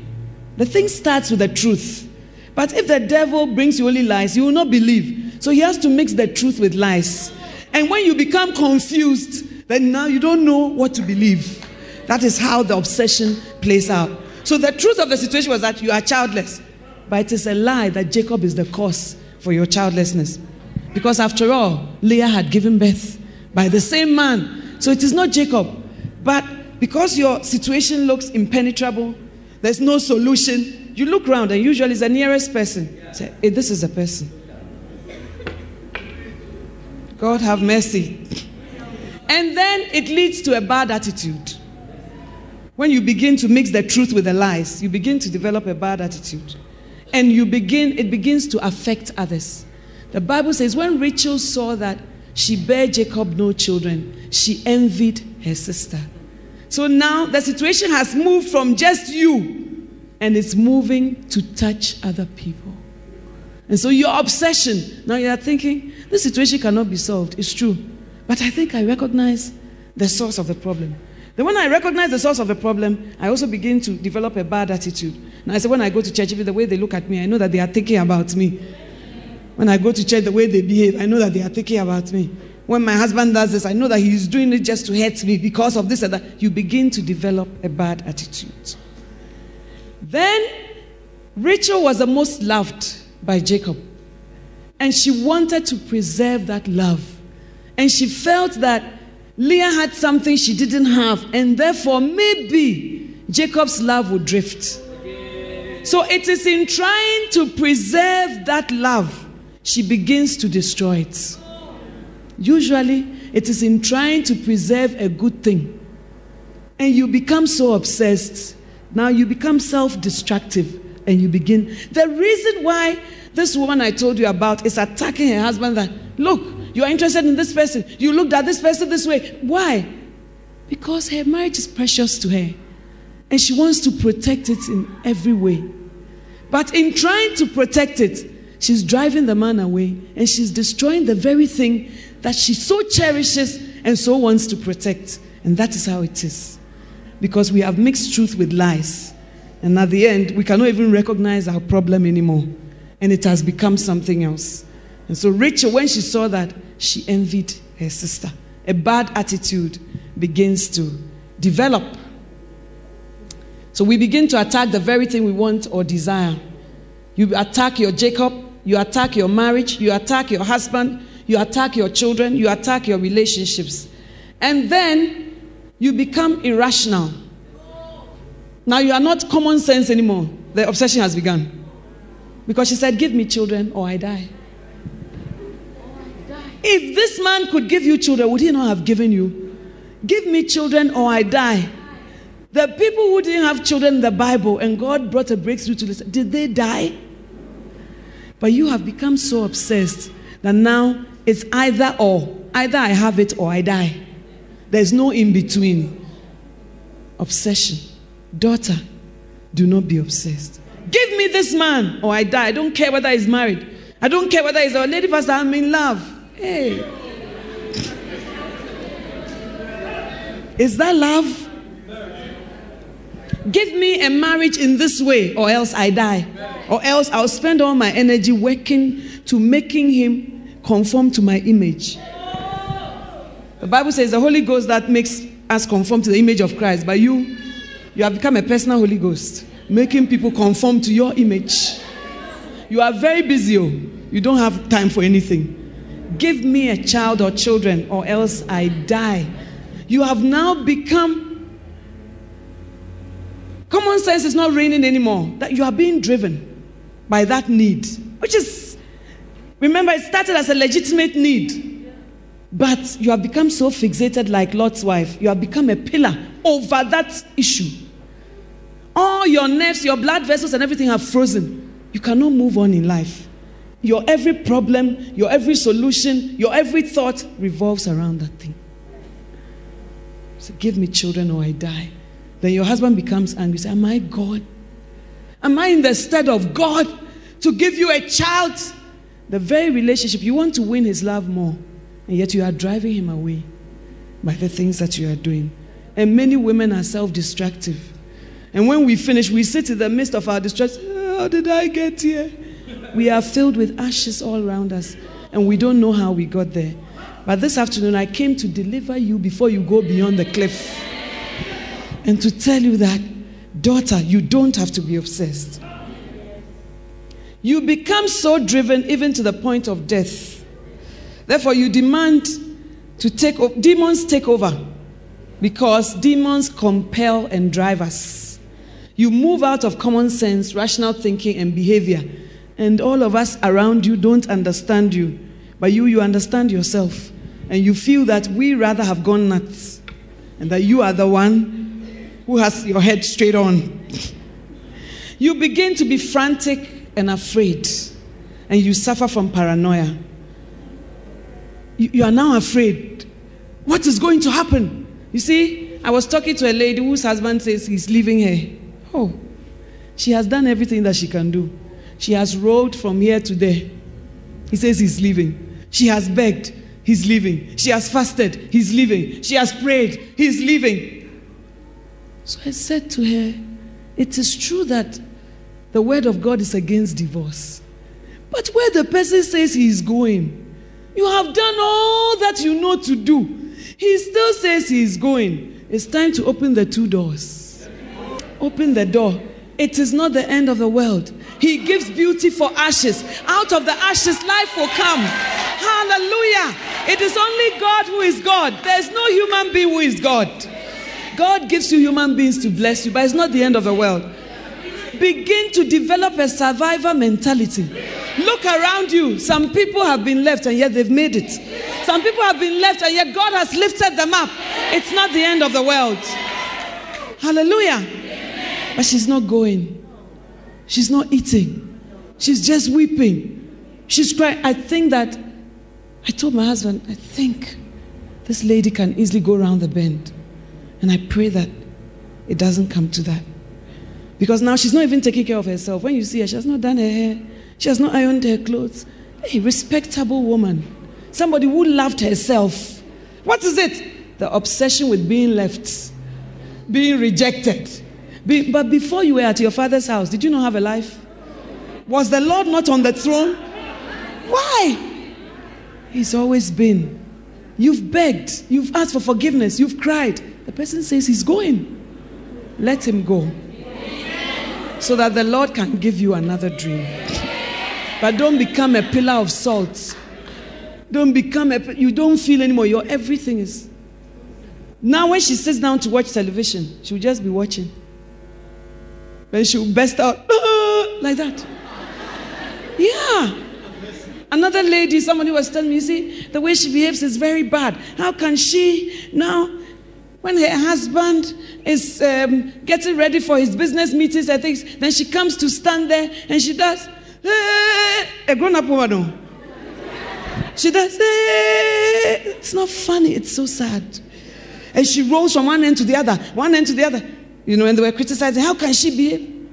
The thing starts with the truth. But if the devil brings you only lies, you will not believe. So he has to mix the truth with lies. And when you become confused, then now you don't know what to believe. That is how the obsession plays out. So the truth of the situation was that you are childless. But it is a lie that Jacob is the cause for your childlessness. Because after all, Leah had given birth by the same man. So it is not Jacob. But because your situation looks impenetrable, there's no solution, you look around and usually it's the nearest person. Say, hey, this is a person. God have mercy. And then it leads to a bad attitude. When you begin to mix the truth with the lies, you begin to develop a bad attitude. And you begin, it begins to affect others. The Bible says when Rachel saw that she bare Jacob no children, she envied her sister. So now the situation has moved from just you and it's moving to touch other people. And so your obsession, now you are thinking, this situation cannot be solved. It's true. But I think I recognize the source of the problem. Then when I recognize the source of the problem, I also begin to develop a bad attitude. Now I say when I go to church, even the way they look at me, I know that they are thinking about me. When I go to church, the way they behave, I know that they are thinking about me. When my husband does this, I know that he's doing it just to hurt me because of this and that. You begin to develop a bad attitude. Then Rachel was the most loved by Jacob. And she wanted to preserve that love. And she felt that Leah had something she didn't have, and therefore maybe Jacob's love would drift. So it is in trying to preserve that love, she begins to destroy it. Usually, it is in trying to preserve a good thing. And you become so obsessed. Now you become self destructive and you begin. The reason why this woman I told you about is attacking her husband that, look, you are interested in this person. You looked at this person this way. Why? Because her marriage is precious to her. And she wants to protect it in every way. But in trying to protect it, she's driving the man away and she's destroying the very thing that she so cherishes and so wants to protect. And that is how it is. Because we have mixed truth with lies. And at the end, we cannot even recognize our problem anymore. And it has become something else. And so Rachel, when she saw that, she envied her sister. A bad attitude begins to develop. So we begin to attack the very thing we want or desire. You attack your Jacob, you attack your marriage, you attack your husband, you attack your children, you attack your relationships. And then you become irrational. Now you are not common sense anymore. The obsession has begun. Because she said, Give me children or I die. If this man could give you children, would he not have given you? Give me children or I die. The people who didn't have children in the Bible and God brought a breakthrough to this, did they die? But you have become so obsessed that now it's either or. Either I have it or I die. There's no in between. Obsession. Daughter, do not be obsessed. Give me this man or I die. I don't care whether he's married. I don't care whether he's a lady pastor. I'm in love. Hey. Is that love? Give me a marriage in this way, or else I die. Or else I'll spend all my energy working to making him conform to my image. The Bible says the Holy Ghost that makes us conform to the image of Christ. But you, you have become a personal Holy Ghost, making people conform to your image. You are very busy. Oh. You don't have time for anything. Give me a child or children, or else I die. You have now become, common sense is not reigning anymore, that you are being driven by that need, which is, remember, it started as a legitimate need. But you have become so fixated, like Lot's wife. You have become a pillar over that issue. All your nerves, your blood vessels, and everything have frozen. You cannot move on in life. Your every problem, your every solution, your every thought revolves around that thing. So give me children or I die. Then your husband becomes angry. Say, Am I God? Am I in the stead of God to give you a child? The very relationship, you want to win his love more, and yet you are driving him away by the things that you are doing. And many women are self destructive. And when we finish, we sit in the midst of our distress. How did I get here? We are filled with ashes all around us, and we don't know how we got there. But this afternoon, I came to deliver you before you go beyond the cliff and to tell you that, daughter, you don't have to be obsessed. You become so driven even to the point of death. Therefore, you demand to take over, demons take over because demons compel and drive us. You move out of common sense, rational thinking, and behavior, and all of us around you don't understand you. But you, you understand yourself, and you feel that we rather have gone nuts, and that you are the one who has your head straight on. you begin to be frantic and afraid, and you suffer from paranoia. You, you are now afraid. What is going to happen? You see, I was talking to a lady whose husband says he's leaving her. Oh, she has done everything that she can do. She has rolled from here to there. He says he's leaving. She has begged. He's leaving. She has fasted. He's leaving. She has prayed. He's leaving. So I said to her, It is true that the word of God is against divorce. But where the person says he is going, you have done all that you know to do. He still says he is going. It's time to open the two doors. Open the door. It is not the end of the world. He gives beauty for ashes. Out of the ashes, life will come. Hallelujah. It is only God who is God. There's no human being who is God. God gives you human beings to bless you, but it's not the end of the world. Begin to develop a survivor mentality. Look around you. Some people have been left and yet they've made it. Some people have been left and yet God has lifted them up. It's not the end of the world. Hallelujah. But she's not going. She's not eating. She's just weeping. She's crying. I think that I told my husband, I think this lady can easily go around the bend. And I pray that it doesn't come to that. Because now she's not even taking care of herself. When you see her, she has not done her hair, she has not ironed her clothes. A respectable woman, somebody who loved herself. What is it? The obsession with being left, being rejected. Be, but before you were at your father's house, did you not have a life? Was the Lord not on the throne? Why? He's always been. You've begged, you've asked for forgiveness, you've cried. The person says he's going. Let him go so that the Lord can give you another dream. But don't become a pillar of salt. Don't become a, you don't feel anymore. Your everything is. Now, when she sits down to watch television, she'll just be watching. Then she'll burst out uh, uh, like that. Yeah. Another lady, somebody was telling me, you see, the way she behaves is very bad. How can she now when her husband is um, getting ready for his business meetings and things, then she comes to stand there and she does eh, a grown up woman. No. She does, eh, it's not funny, it's so sad. And she rolls from one end to the other, one end to the other. You know, and they were criticizing, how can she behave?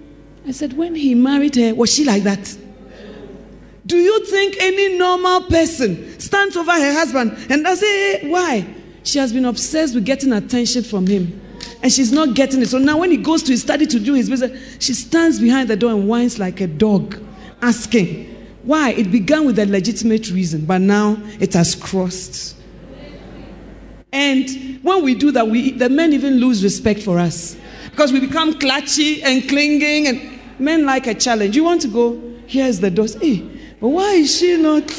I said, when he married her, was she like that? Do you think any normal person stands over her husband and does it? Eh, why? She has been obsessed with getting attention from him. And she's not getting it. So now, when he goes to his study to do his business, she stands behind the door and whines like a dog, asking. Why? It began with a legitimate reason, but now it has crossed. And when we do that, we, the men even lose respect for us because we become clutchy and clinging and men like a challenge. You want to go, here's the dose. Eh, hey, but why is she not?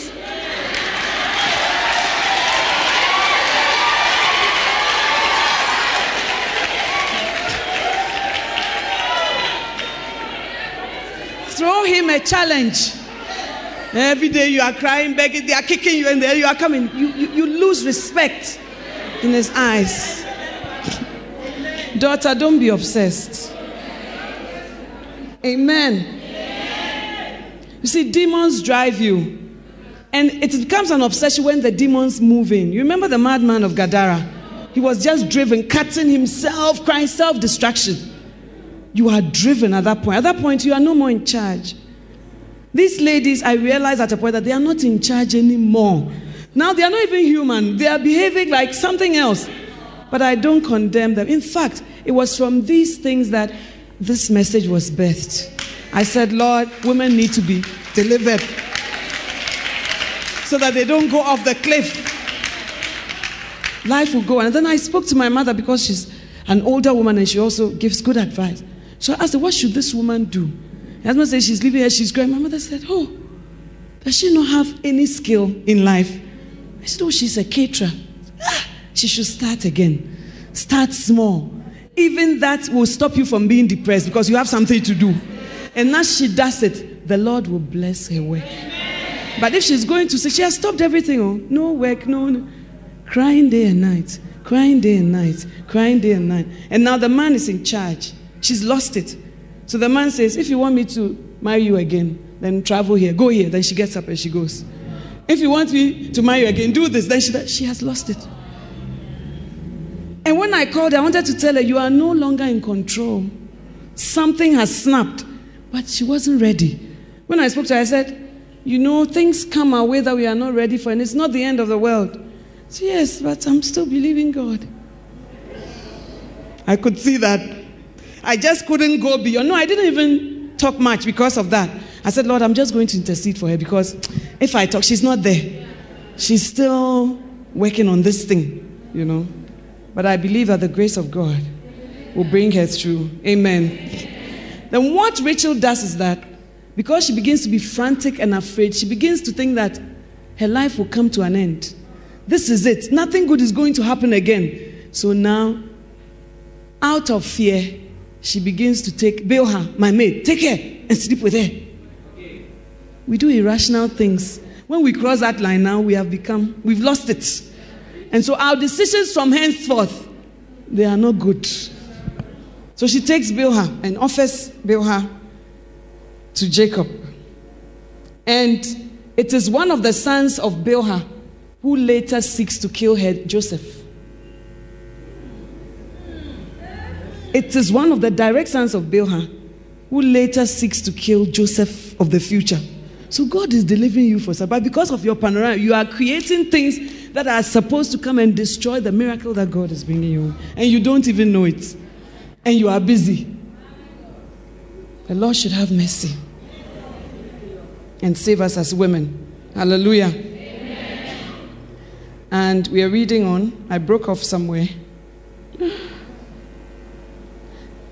Throw him a challenge. Every day you are crying, begging, they are kicking you, and there you are coming. You, you, you lose respect in his eyes. Daughter, don't be obsessed. Amen. You see, demons drive you. And it becomes an obsession when the demons move in. You remember the madman of Gadara? He was just driven, cutting himself, crying self destruction. You are driven at that point. At that point, you are no more in charge. These ladies, I realized at a point that they are not in charge anymore. Now they are not even human, they are behaving like something else. But I don't condemn them. In fact, it was from these things that this message was birthed. I said, Lord, women need to be delivered so that they don't go off the cliff. Life will go. And then I spoke to my mother because she's an older woman and she also gives good advice. So I asked her, What should this woman do? My husband said, She's leaving here, she's growing. My mother said, Oh, does she not have any skill in life? I said, Oh, she's a caterer. Ah, she should start again. Start small. Even that will stop you from being depressed because you have something to do. And as she does it, the Lord will bless her work. But if she's going to say, she has stopped everything, oh, no work, no, no, crying day and night, crying day and night, crying day and night. And now the man is in charge. She's lost it. So the man says, if you want me to marry you again, then travel here, go here. Then she gets up and she goes. If you want me to marry you again, do this. Then she, she has lost it. And when I called I wanted to tell her, you are no longer in control. Something has snapped. But she wasn't ready. When I spoke to her, I said, You know, things come our way that we are not ready for, and it's not the end of the world. Said, yes, but I'm still believing God. I could see that. I just couldn't go beyond. No, I didn't even talk much because of that. I said, Lord, I'm just going to intercede for her because if I talk, she's not there. She's still working on this thing, you know. But I believe that the grace of God will bring her through. Amen. Then what Rachel does is that because she begins to be frantic and afraid, she begins to think that her life will come to an end. This is it. Nothing good is going to happen again. So now, out of fear, she begins to take Bilhah, my maid, take her and sleep with her. We do irrational things. When we cross that line now, we have become, we've lost it. And so our decisions from henceforth, they are not good. So she takes Bilhah and offers Bilhah to Jacob. And it is one of the sons of Bilhah who later seeks to kill her, Joseph. It is one of the direct sons of Bilhah who later seeks to kill Joseph of the future. So God is delivering you for but because of your panorama, you are creating things that are supposed to come and destroy the miracle that God is bringing you, and you don't even know it and you are busy. The Lord should have mercy and save us as women. Hallelujah. Amen. And we are reading on. I broke off somewhere.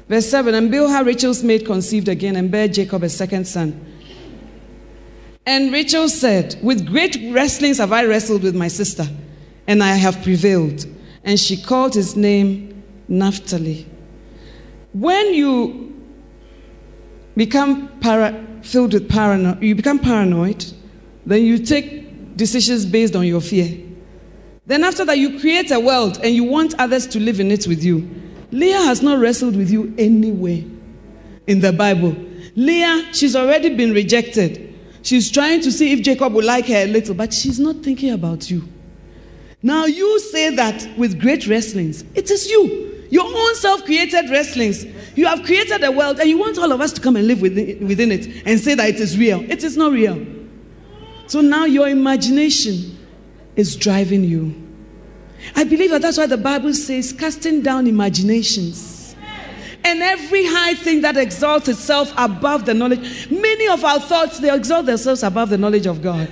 Verse 7 And Bilhah, Rachel's maid, conceived again and bare Jacob a second son. And Rachel said, With great wrestlings have I wrestled with my sister, and I have prevailed. And she called his name Naphtali. When you become para- filled with paranoia, you become paranoid, then you take decisions based on your fear. Then after that, you create a world and you want others to live in it with you. Leah has not wrestled with you anywhere in the Bible. Leah, she's already been rejected. She's trying to see if Jacob will like her a little, but she's not thinking about you. Now you say that with great wrestlings. It is you. Your own self created wrestlings. You have created a world and you want all of us to come and live within, within it and say that it is real. It is not real. So now your imagination is driving you. I believe that that's why the Bible says casting down imaginations. And every high thing that exalts itself above the knowledge, many of our thoughts, they exalt themselves above the knowledge of God.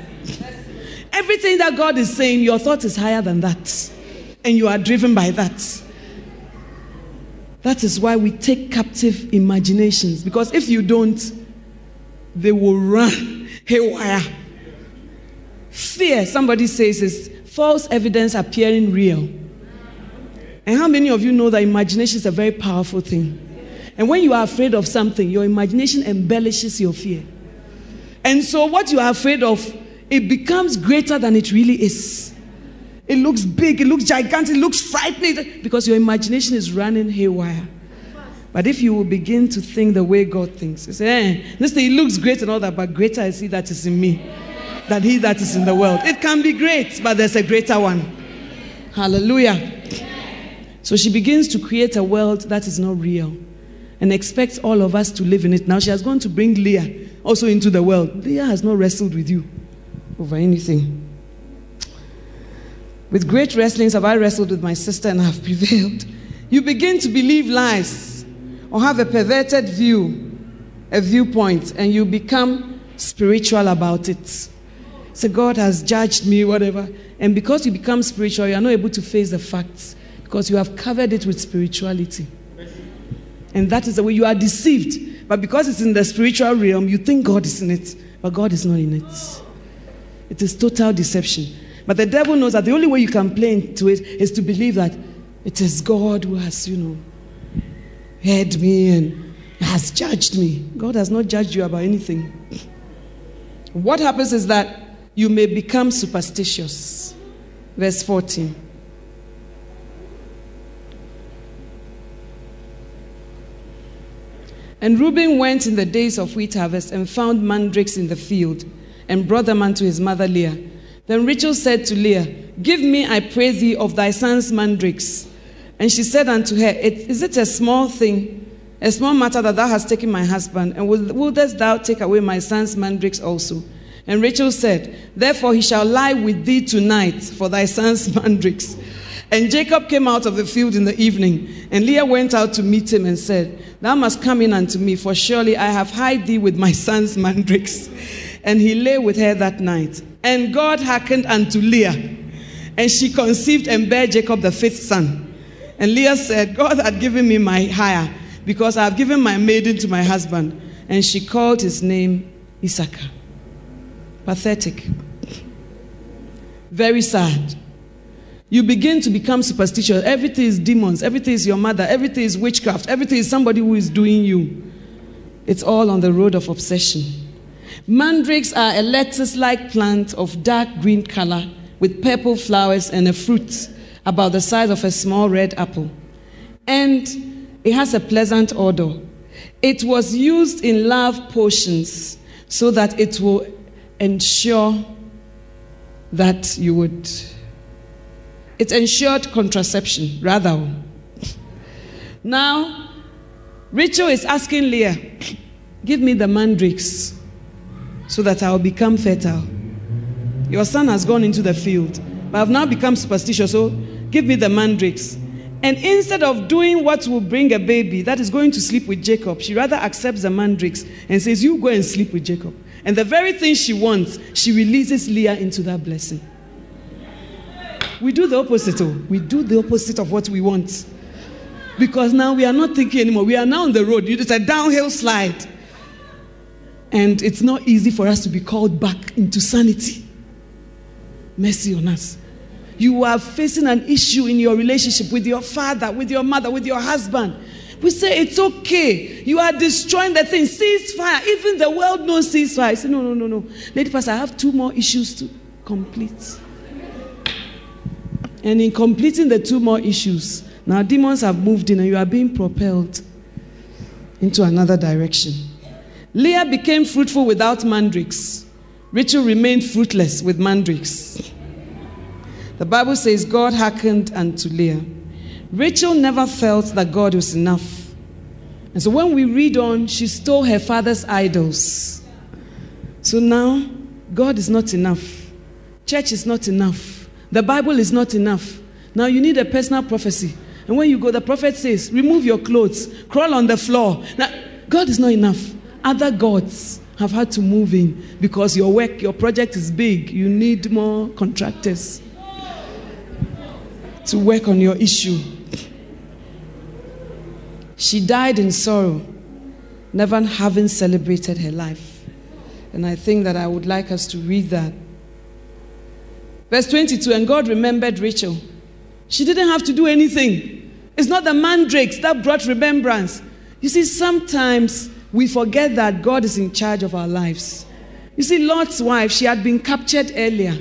Everything that God is saying, your thought is higher than that. And you are driven by that. That is why we take captive imaginations. Because if you don't, they will run haywire. Fear, somebody says, is false evidence appearing real. And how many of you know that imagination is a very powerful thing? And when you are afraid of something, your imagination embellishes your fear. And so, what you are afraid of, it becomes greater than it really is. It looks big, it looks gigantic, it looks frightening because your imagination is running haywire. But if you will begin to think the way God thinks, you say, eh, this thing looks great and all that, but greater is He that is in me than He that is in the world. It can be great, but there's a greater one. Hallelujah. So she begins to create a world that is not real and expects all of us to live in it. Now she has gone to bring Leah also into the world. Leah has not wrestled with you over anything. With great wrestlings have I wrestled with my sister and have prevailed. You begin to believe lies or have a perverted view, a viewpoint, and you become spiritual about it. So God has judged me, whatever. And because you become spiritual, you are not able to face the facts because you have covered it with spirituality. And that is the way you are deceived. But because it's in the spiritual realm, you think God is in it, but God is not in it. It is total deception. But the devil knows that the only way you can play into it is to believe that it is God who has, you know, heard me and has judged me. God has not judged you about anything. What happens is that you may become superstitious. Verse 14. And Reuben went in the days of wheat harvest and found mandrakes in the field and brought them unto his mother Leah. Then Rachel said to Leah, Give me, I pray thee, of thy son's mandrakes. And she said unto her, Is it a small thing, a small matter that thou hast taken my husband? And wouldest thou take away my son's mandrakes also? And Rachel said, Therefore he shall lie with thee tonight for thy son's mandrakes. And Jacob came out of the field in the evening, and Leah went out to meet him and said, Thou must come in unto me, for surely I have hid thee with my son's mandrakes. And he lay with her that night. And God hearkened unto Leah, and she conceived and bare Jacob the fifth son. And Leah said, God had given me my hire, because I have given my maiden to my husband. And she called his name Issachar. Pathetic. Very sad. You begin to become superstitious. Everything is demons. Everything is your mother. Everything is witchcraft. Everything is somebody who is doing you. It's all on the road of obsession. Mandrakes are a lettuce like plant of dark green color with purple flowers and a fruit about the size of a small red apple. And it has a pleasant odor. It was used in love potions so that it will ensure that you would. It ensured contraception, rather. Now, Rachel is asking Leah, Give me the mandrakes so that I will become fertile. Your son has gone into the field, but I've now become superstitious, so give me the mandrakes. And instead of doing what will bring a baby that is going to sleep with Jacob, she rather accepts the mandrakes and says, You go and sleep with Jacob. And the very thing she wants, she releases Leah into that blessing. We do the opposite. Oh. We do the opposite of what we want. Because now we are not thinking anymore. We are now on the road. It's a downhill slide. And it's not easy for us to be called back into sanity. Mercy on us. You are facing an issue in your relationship with your father, with your mother, with your husband. We say it's okay. You are destroying the thing. Ceasefire. Even the world knows ceasefire. I say, no, no, no, no. Lady Pastor, I have two more issues to complete. And in completing the two more issues, now demons have moved in and you are being propelled into another direction. Leah became fruitful without mandrakes. Rachel remained fruitless with mandrakes. The Bible says God hearkened unto Leah. Rachel never felt that God was enough. And so when we read on, she stole her father's idols. So now, God is not enough. Church is not enough. The Bible is not enough. Now you need a personal prophecy. And when you go, the prophet says, remove your clothes, crawl on the floor. Now, God is not enough. Other gods have had to move in because your work, your project is big. You need more contractors to work on your issue. She died in sorrow, never having celebrated her life. And I think that I would like us to read that. Verse 22 And God remembered Rachel. She didn't have to do anything. It's not the mandrakes that brought remembrance. You see, sometimes we forget that God is in charge of our lives. You see, Lot's wife, she had been captured earlier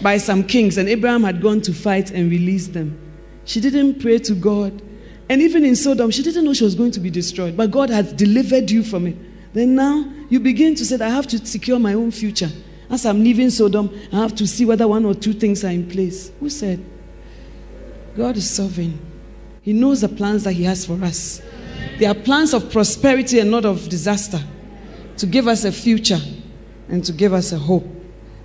by some kings, and Abraham had gone to fight and release them. She didn't pray to God. And even in Sodom, she didn't know she was going to be destroyed, but God had delivered you from it. Then now you begin to say, I have to secure my own future. As I'm leaving Sodom, I have to see whether one or two things are in place. Who said? God is sovereign. He knows the plans that He has for us. They are plans of prosperity and not of disaster, to give us a future and to give us a hope.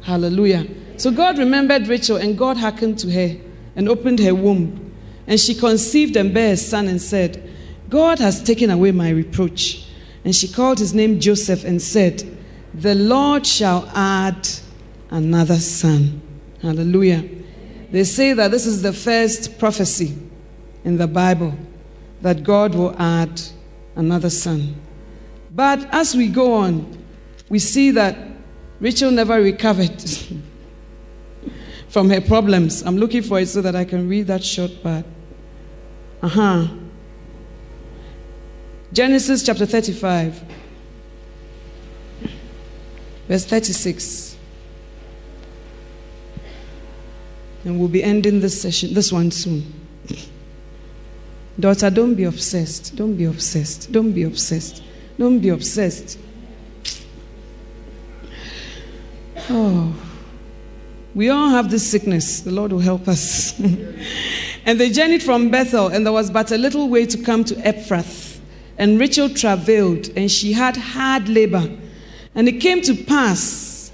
Hallelujah. So God remembered Rachel, and God hearkened to her and opened her womb. And she conceived and bare a son and said, God has taken away my reproach. And she called his name Joseph and said, The Lord shall add another son. Hallelujah. They say that this is the first prophecy in the Bible that God will add another son. But as we go on, we see that Rachel never recovered from her problems. I'm looking for it so that I can read that short part. Uh huh. Genesis chapter 35, verse 36. And we'll be ending this session, this one soon. Daughter, don't be obsessed. Don't be obsessed. Don't be obsessed. Don't be obsessed. Oh. We all have this sickness. The Lord will help us. and they journeyed from Bethel, and there was but a little way to come to Ephrath. And Rachel travailed, and she had hard labor. And it came to pass,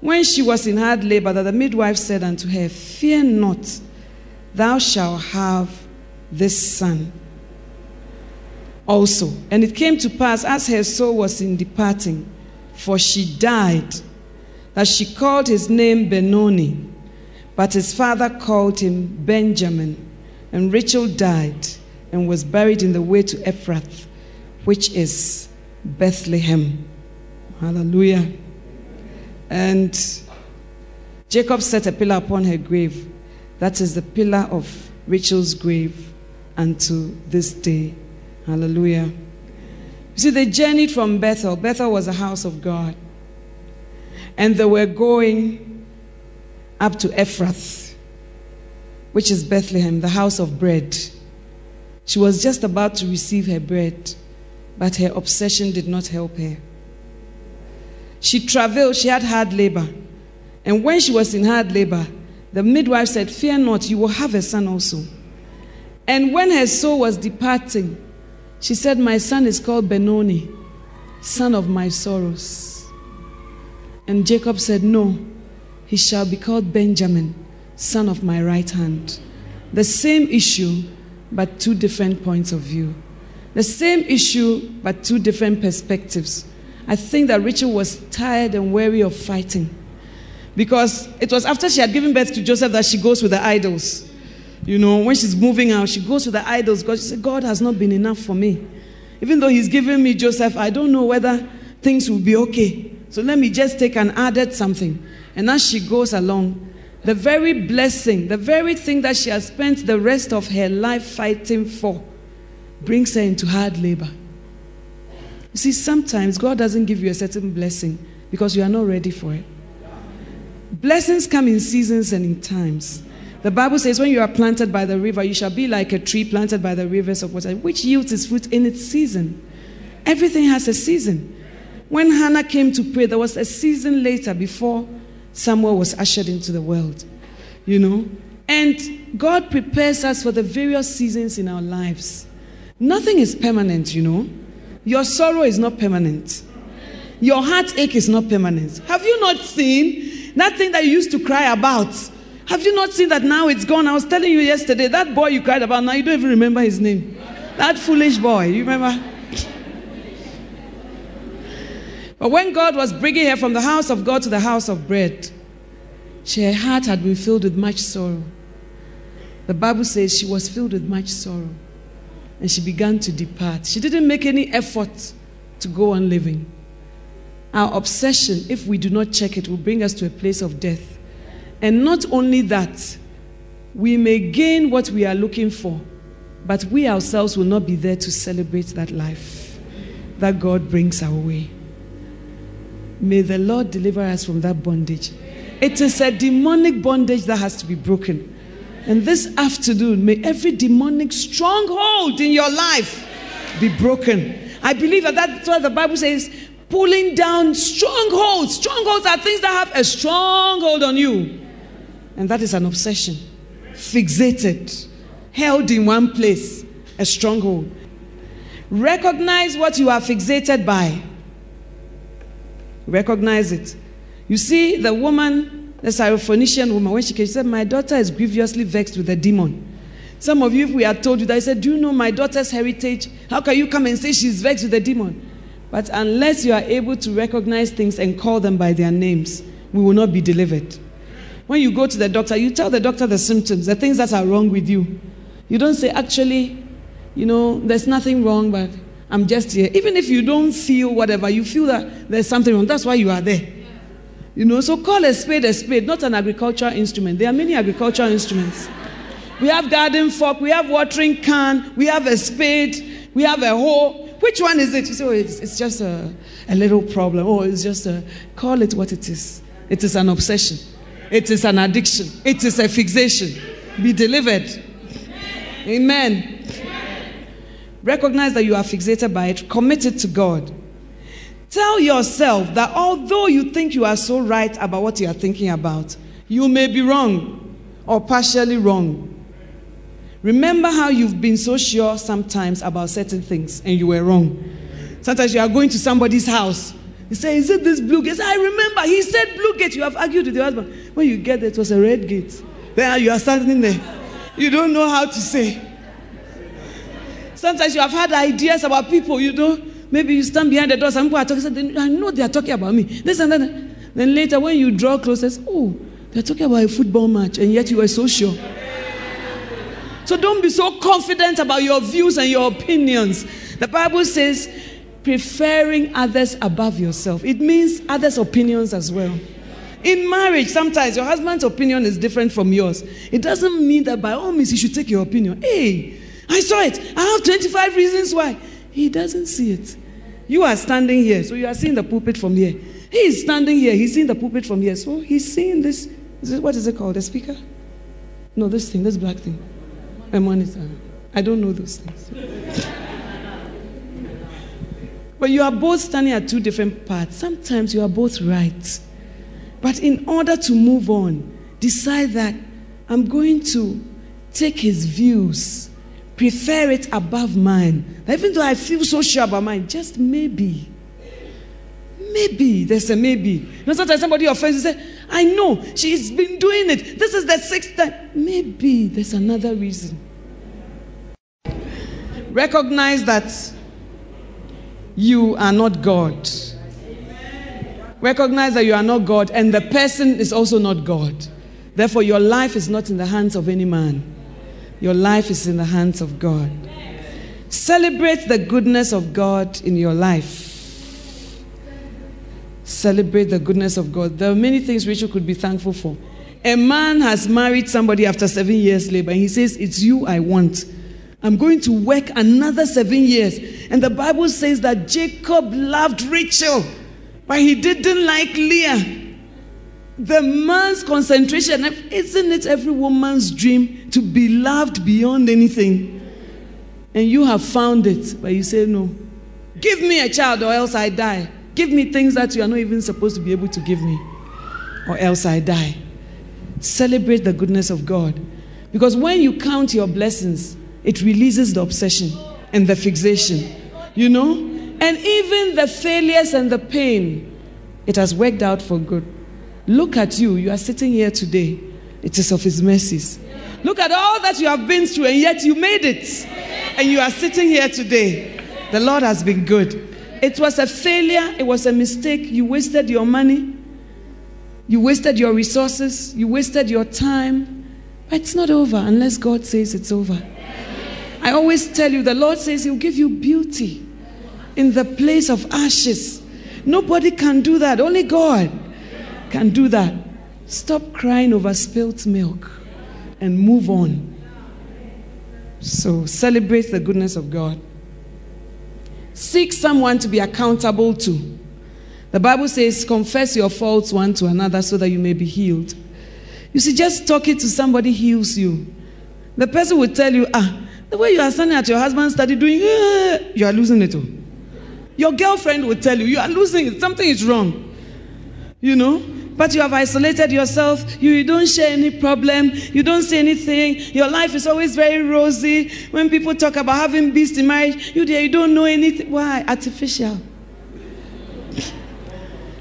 when she was in hard labor, that the midwife said unto her, Fear not, thou shalt have this son also. And it came to pass, as her soul was in departing, for she died that she called his name Benoni, but his father called him Benjamin. And Rachel died and was buried in the way to Ephrath, which is Bethlehem. Hallelujah. And Jacob set a pillar upon her grave. That is the pillar of Rachel's grave unto this day. Hallelujah. You see, they journeyed from Bethel. Bethel was a house of God. And they were going up to Ephrath, which is Bethlehem, the house of bread. She was just about to receive her bread, but her obsession did not help her. She traveled, she had hard labor. And when she was in hard labor, the midwife said, Fear not, you will have a son also. And when her soul was departing, she said, My son is called Benoni, son of my sorrows. And Jacob said, No, he shall be called Benjamin, son of my right hand. The same issue, but two different points of view. The same issue, but two different perspectives. I think that Rachel was tired and weary of fighting. Because it was after she had given birth to Joseph that she goes with the idols. You know, when she's moving out, she goes with the idols because she said, God has not been enough for me. Even though He's given me Joseph, I don't know whether things will be okay. So let me just take and added something. And as she goes along, the very blessing, the very thing that she has spent the rest of her life fighting for, brings her into hard labor. You see, sometimes God doesn't give you a certain blessing because you are not ready for it. Blessings come in seasons and in times. The Bible says, when you are planted by the river, you shall be like a tree planted by the rivers of water, which yields its fruit in its season. Everything has a season. When Hannah came to pray, there was a season later before Samuel was ushered into the world. You know? And God prepares us for the various seasons in our lives. Nothing is permanent, you know. Your sorrow is not permanent. Your heartache is not permanent. Have you not seen that thing that you used to cry about? Have you not seen that now it's gone? I was telling you yesterday, that boy you cried about, now you don't even remember his name. That foolish boy, you remember? But when God was bringing her from the house of God to the house of bread, she, her heart had been filled with much sorrow. The Bible says she was filled with much sorrow and she began to depart. She didn't make any effort to go on living. Our obsession, if we do not check it, will bring us to a place of death. And not only that, we may gain what we are looking for, but we ourselves will not be there to celebrate that life that God brings our way. May the Lord deliver us from that bondage. It is a demonic bondage that has to be broken. And this afternoon, may every demonic stronghold in your life be broken. I believe that that's what the Bible says pulling down strongholds. Strongholds are things that have a stronghold on you. And that is an obsession. Fixated, held in one place, a stronghold. Recognize what you are fixated by. Recognize it. You see, the woman, the Syrophoenician woman, when she came, she said, My daughter is grievously vexed with a demon. Some of you, if we had told you that, I said, Do you know my daughter's heritage? How can you come and say she's vexed with a demon? But unless you are able to recognize things and call them by their names, we will not be delivered. When you go to the doctor, you tell the doctor the symptoms, the things that are wrong with you. You don't say, actually, you know, there's nothing wrong, but I'm just here. Even if you don't feel whatever, you feel that there's something wrong. That's why you are there. You know, so call a spade a spade, not an agricultural instrument. There are many agricultural instruments. We have garden fork, we have watering can, we have a spade, we have a hoe. Which one is it? You say, oh, it's, it's just a, a little problem. Oh, it's just a, call it what it is. It is an obsession. It is an addiction. It is a fixation. Be delivered. Amen. Recognize that you are fixated by it. Commit it to God. Tell yourself that although you think you are so right about what you are thinking about, you may be wrong or partially wrong. Remember how you've been so sure sometimes about certain things and you were wrong. Sometimes you are going to somebody's house. You say, Is it this blue gate? I remember he said blue gate. You have argued with your husband. When you get there, it was a red gate. Then you are standing there. You don't know how to say. Sometimes you have had ideas about people, you know. Maybe you stand behind the door, some people are talking, I know they are talking about me. This and that. Then later, when you draw closer, oh, they're talking about a football match, and yet you were so sure. So don't be so confident about your views and your opinions. The Bible says, preferring others above yourself. It means others' opinions as well. In marriage, sometimes your husband's opinion is different from yours. It doesn't mean that by all means he should take your opinion. Hey, I saw it. I have 25 reasons why. He doesn't see it. You are standing here, so you are seeing the pulpit from here. He is standing here, he's seeing the pulpit from here. So he's seeing this. Is it, what is it called? The speaker? No, this thing, this black thing. A monitor. I don't know those things. but you are both standing at two different parts. Sometimes you are both right. But in order to move on, decide that I'm going to take his views prefer it above mine. Even though I feel so sure about mine, just maybe. Maybe. There's a maybe. You know, sometimes somebody offends you say, I know, she's been doing it. This is the sixth time. Maybe there's another reason. Recognize that you are not God. Recognize that you are not God, and the person is also not God. Therefore, your life is not in the hands of any man. Your life is in the hands of God. Celebrate the goodness of God in your life. Celebrate the goodness of God. There are many things Rachel could be thankful for. A man has married somebody after seven years labor, and he says, It's you I want. I'm going to work another seven years. And the Bible says that Jacob loved Rachel, but he didn't like Leah. The man's concentration, isn't it every woman's dream to be loved beyond anything? And you have found it, but you say, No. Give me a child or else I die. Give me things that you are not even supposed to be able to give me, or else I die. Celebrate the goodness of God. Because when you count your blessings, it releases the obsession and the fixation. You know? And even the failures and the pain, it has worked out for good. Look at you. You are sitting here today. It is of His mercies. Look at all that you have been through, and yet you made it. And you are sitting here today. The Lord has been good. It was a failure, it was a mistake. You wasted your money, you wasted your resources, you wasted your time. But it's not over unless God says it's over. I always tell you, the Lord says He'll give you beauty in the place of ashes. Nobody can do that, only God can do that. Stop crying over spilt milk and move on. So celebrate the goodness of God. Seek someone to be accountable to. The Bible says, confess your faults one to another so that you may be healed. You see, just talking to somebody heals you. The person will tell you, ah, the way you are standing at your husband's study doing, eh, you are losing it. Your girlfriend will tell you, you are losing it. Something is wrong. You know? But you have isolated yourself. You, you don't share any problem. You don't say anything. Your life is always very rosy. When people talk about having beast in marriage, you there, you don't know anything. Why? Artificial.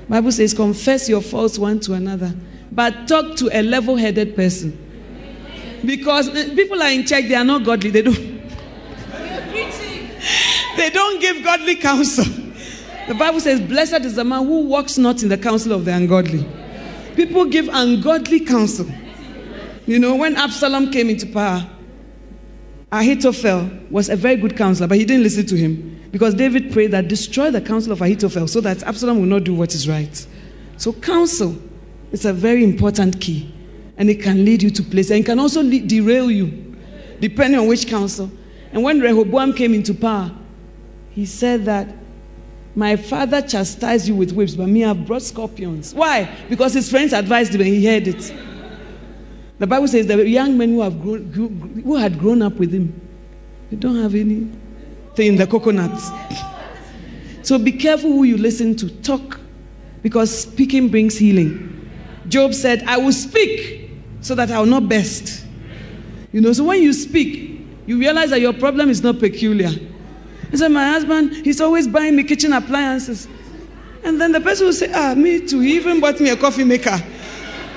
Bible says, confess your faults one to another, but talk to a level-headed person. Because eh, people are in church, they are not godly. They don't. they don't give godly counsel. The Bible says, Blessed is the man who walks not in the counsel of the ungodly People give ungodly counsel. You know, when Absalom came into power, Ahithophel was a very good counselor, but he didn't listen to him because David prayed that destroy the counsel of Ahithophel so that Absalom will not do what is right. So, counsel is a very important key, and it can lead you to places, and it can also lead, derail you, depending on which counsel. And when Rehoboam came into power, he said that my father chastised you with whips, but me, I've brought scorpions. Why? Because his friends advised him and he heard it. The Bible says the young men who, have grown, who had grown up with him, they don't have anything in the coconuts. So be careful who you listen to. Talk, because speaking brings healing. Job said, I will speak so that I will not best. You know, so when you speak, you realize that your problem is not peculiar. He said, My husband, he's always buying me kitchen appliances. And then the person will say, Ah, me too. He even bought me a coffee maker.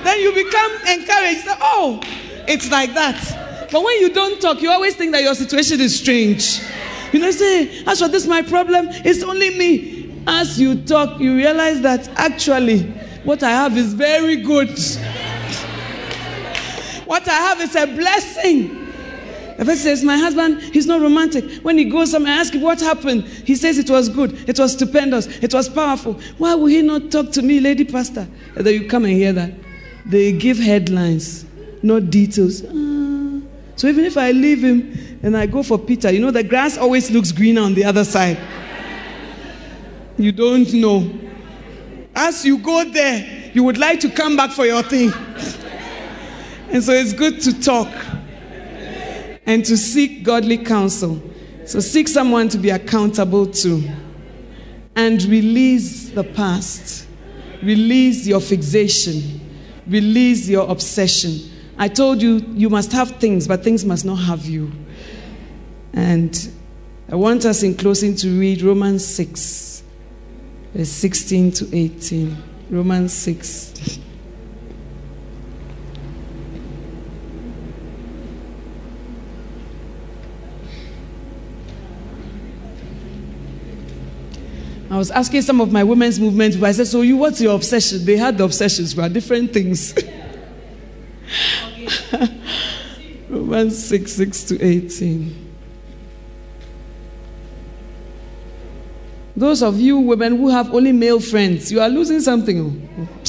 Then you become encouraged. Oh, it's like that. But when you don't talk, you always think that your situation is strange. You know, say, As for this, my problem, it's only me. As you talk, you realize that actually what I have is very good. What I have is a blessing. The person says, My husband, he's not romantic. When he goes somewhere, I ask him what happened. He says it was good, it was stupendous, it was powerful. Why will he not talk to me, lady pastor? And then you come and hear that. They give headlines, not details. Uh, so even if I leave him and I go for Peter, you know, the grass always looks greener on the other side. You don't know. As you go there, you would like to come back for your thing. And so it's good to talk and to seek godly counsel. So seek someone to be accountable to and release the past, release your fixation, release your obsession. I told you, you must have things, but things must not have you. And I want us in closing to read Romans 6, verse 16 to 18. Romans 6. I was asking some of my women's movement I said, So, you, what's your obsession? They had the obsessions for different things. Romans 6 6 to 18. Those of you women who have only male friends, you are losing something.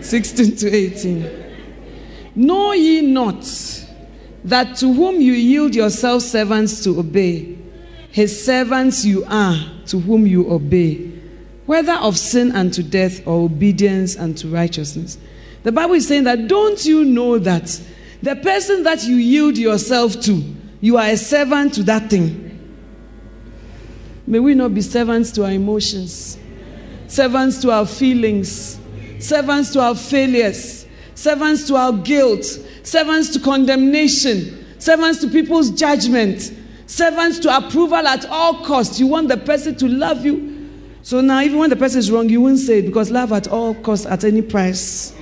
16 to 18. Know ye not that to whom you yield yourselves servants to obey, his servants you are to whom you obey, whether of sin unto death or obedience unto righteousness. The Bible is saying that don't you know that the person that you yield yourself to, you are a servant to that thing. May we not be servants to our emotions, servants to our feelings, servants to our failures, servants to our guilt, servants to condemnation, servants to people's judgment, servants to approval at all costs. You want the person to love you. So now, even when the person is wrong, you won't say it because love at all costs, at any price.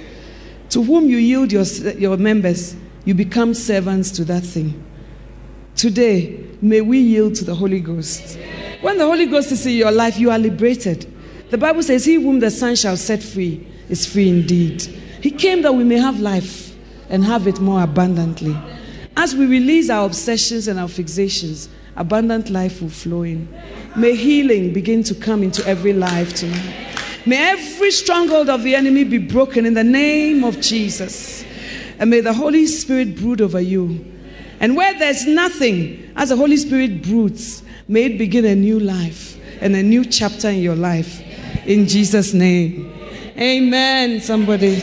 To whom you yield your, your members, you become servants to that thing. Today, may we yield to the Holy Ghost. When the Holy Ghost is in your life, you are liberated. The Bible says, He whom the Son shall set free is free indeed. He came that we may have life and have it more abundantly. As we release our obsessions and our fixations, abundant life will flow in. May healing begin to come into every life tonight. May every stronghold of the enemy be broken in the name of Jesus. and may the Holy Spirit brood over you. And where there's nothing, as the Holy Spirit broods, may it begin a new life and a new chapter in your life. In Jesus' name. Amen. Somebody.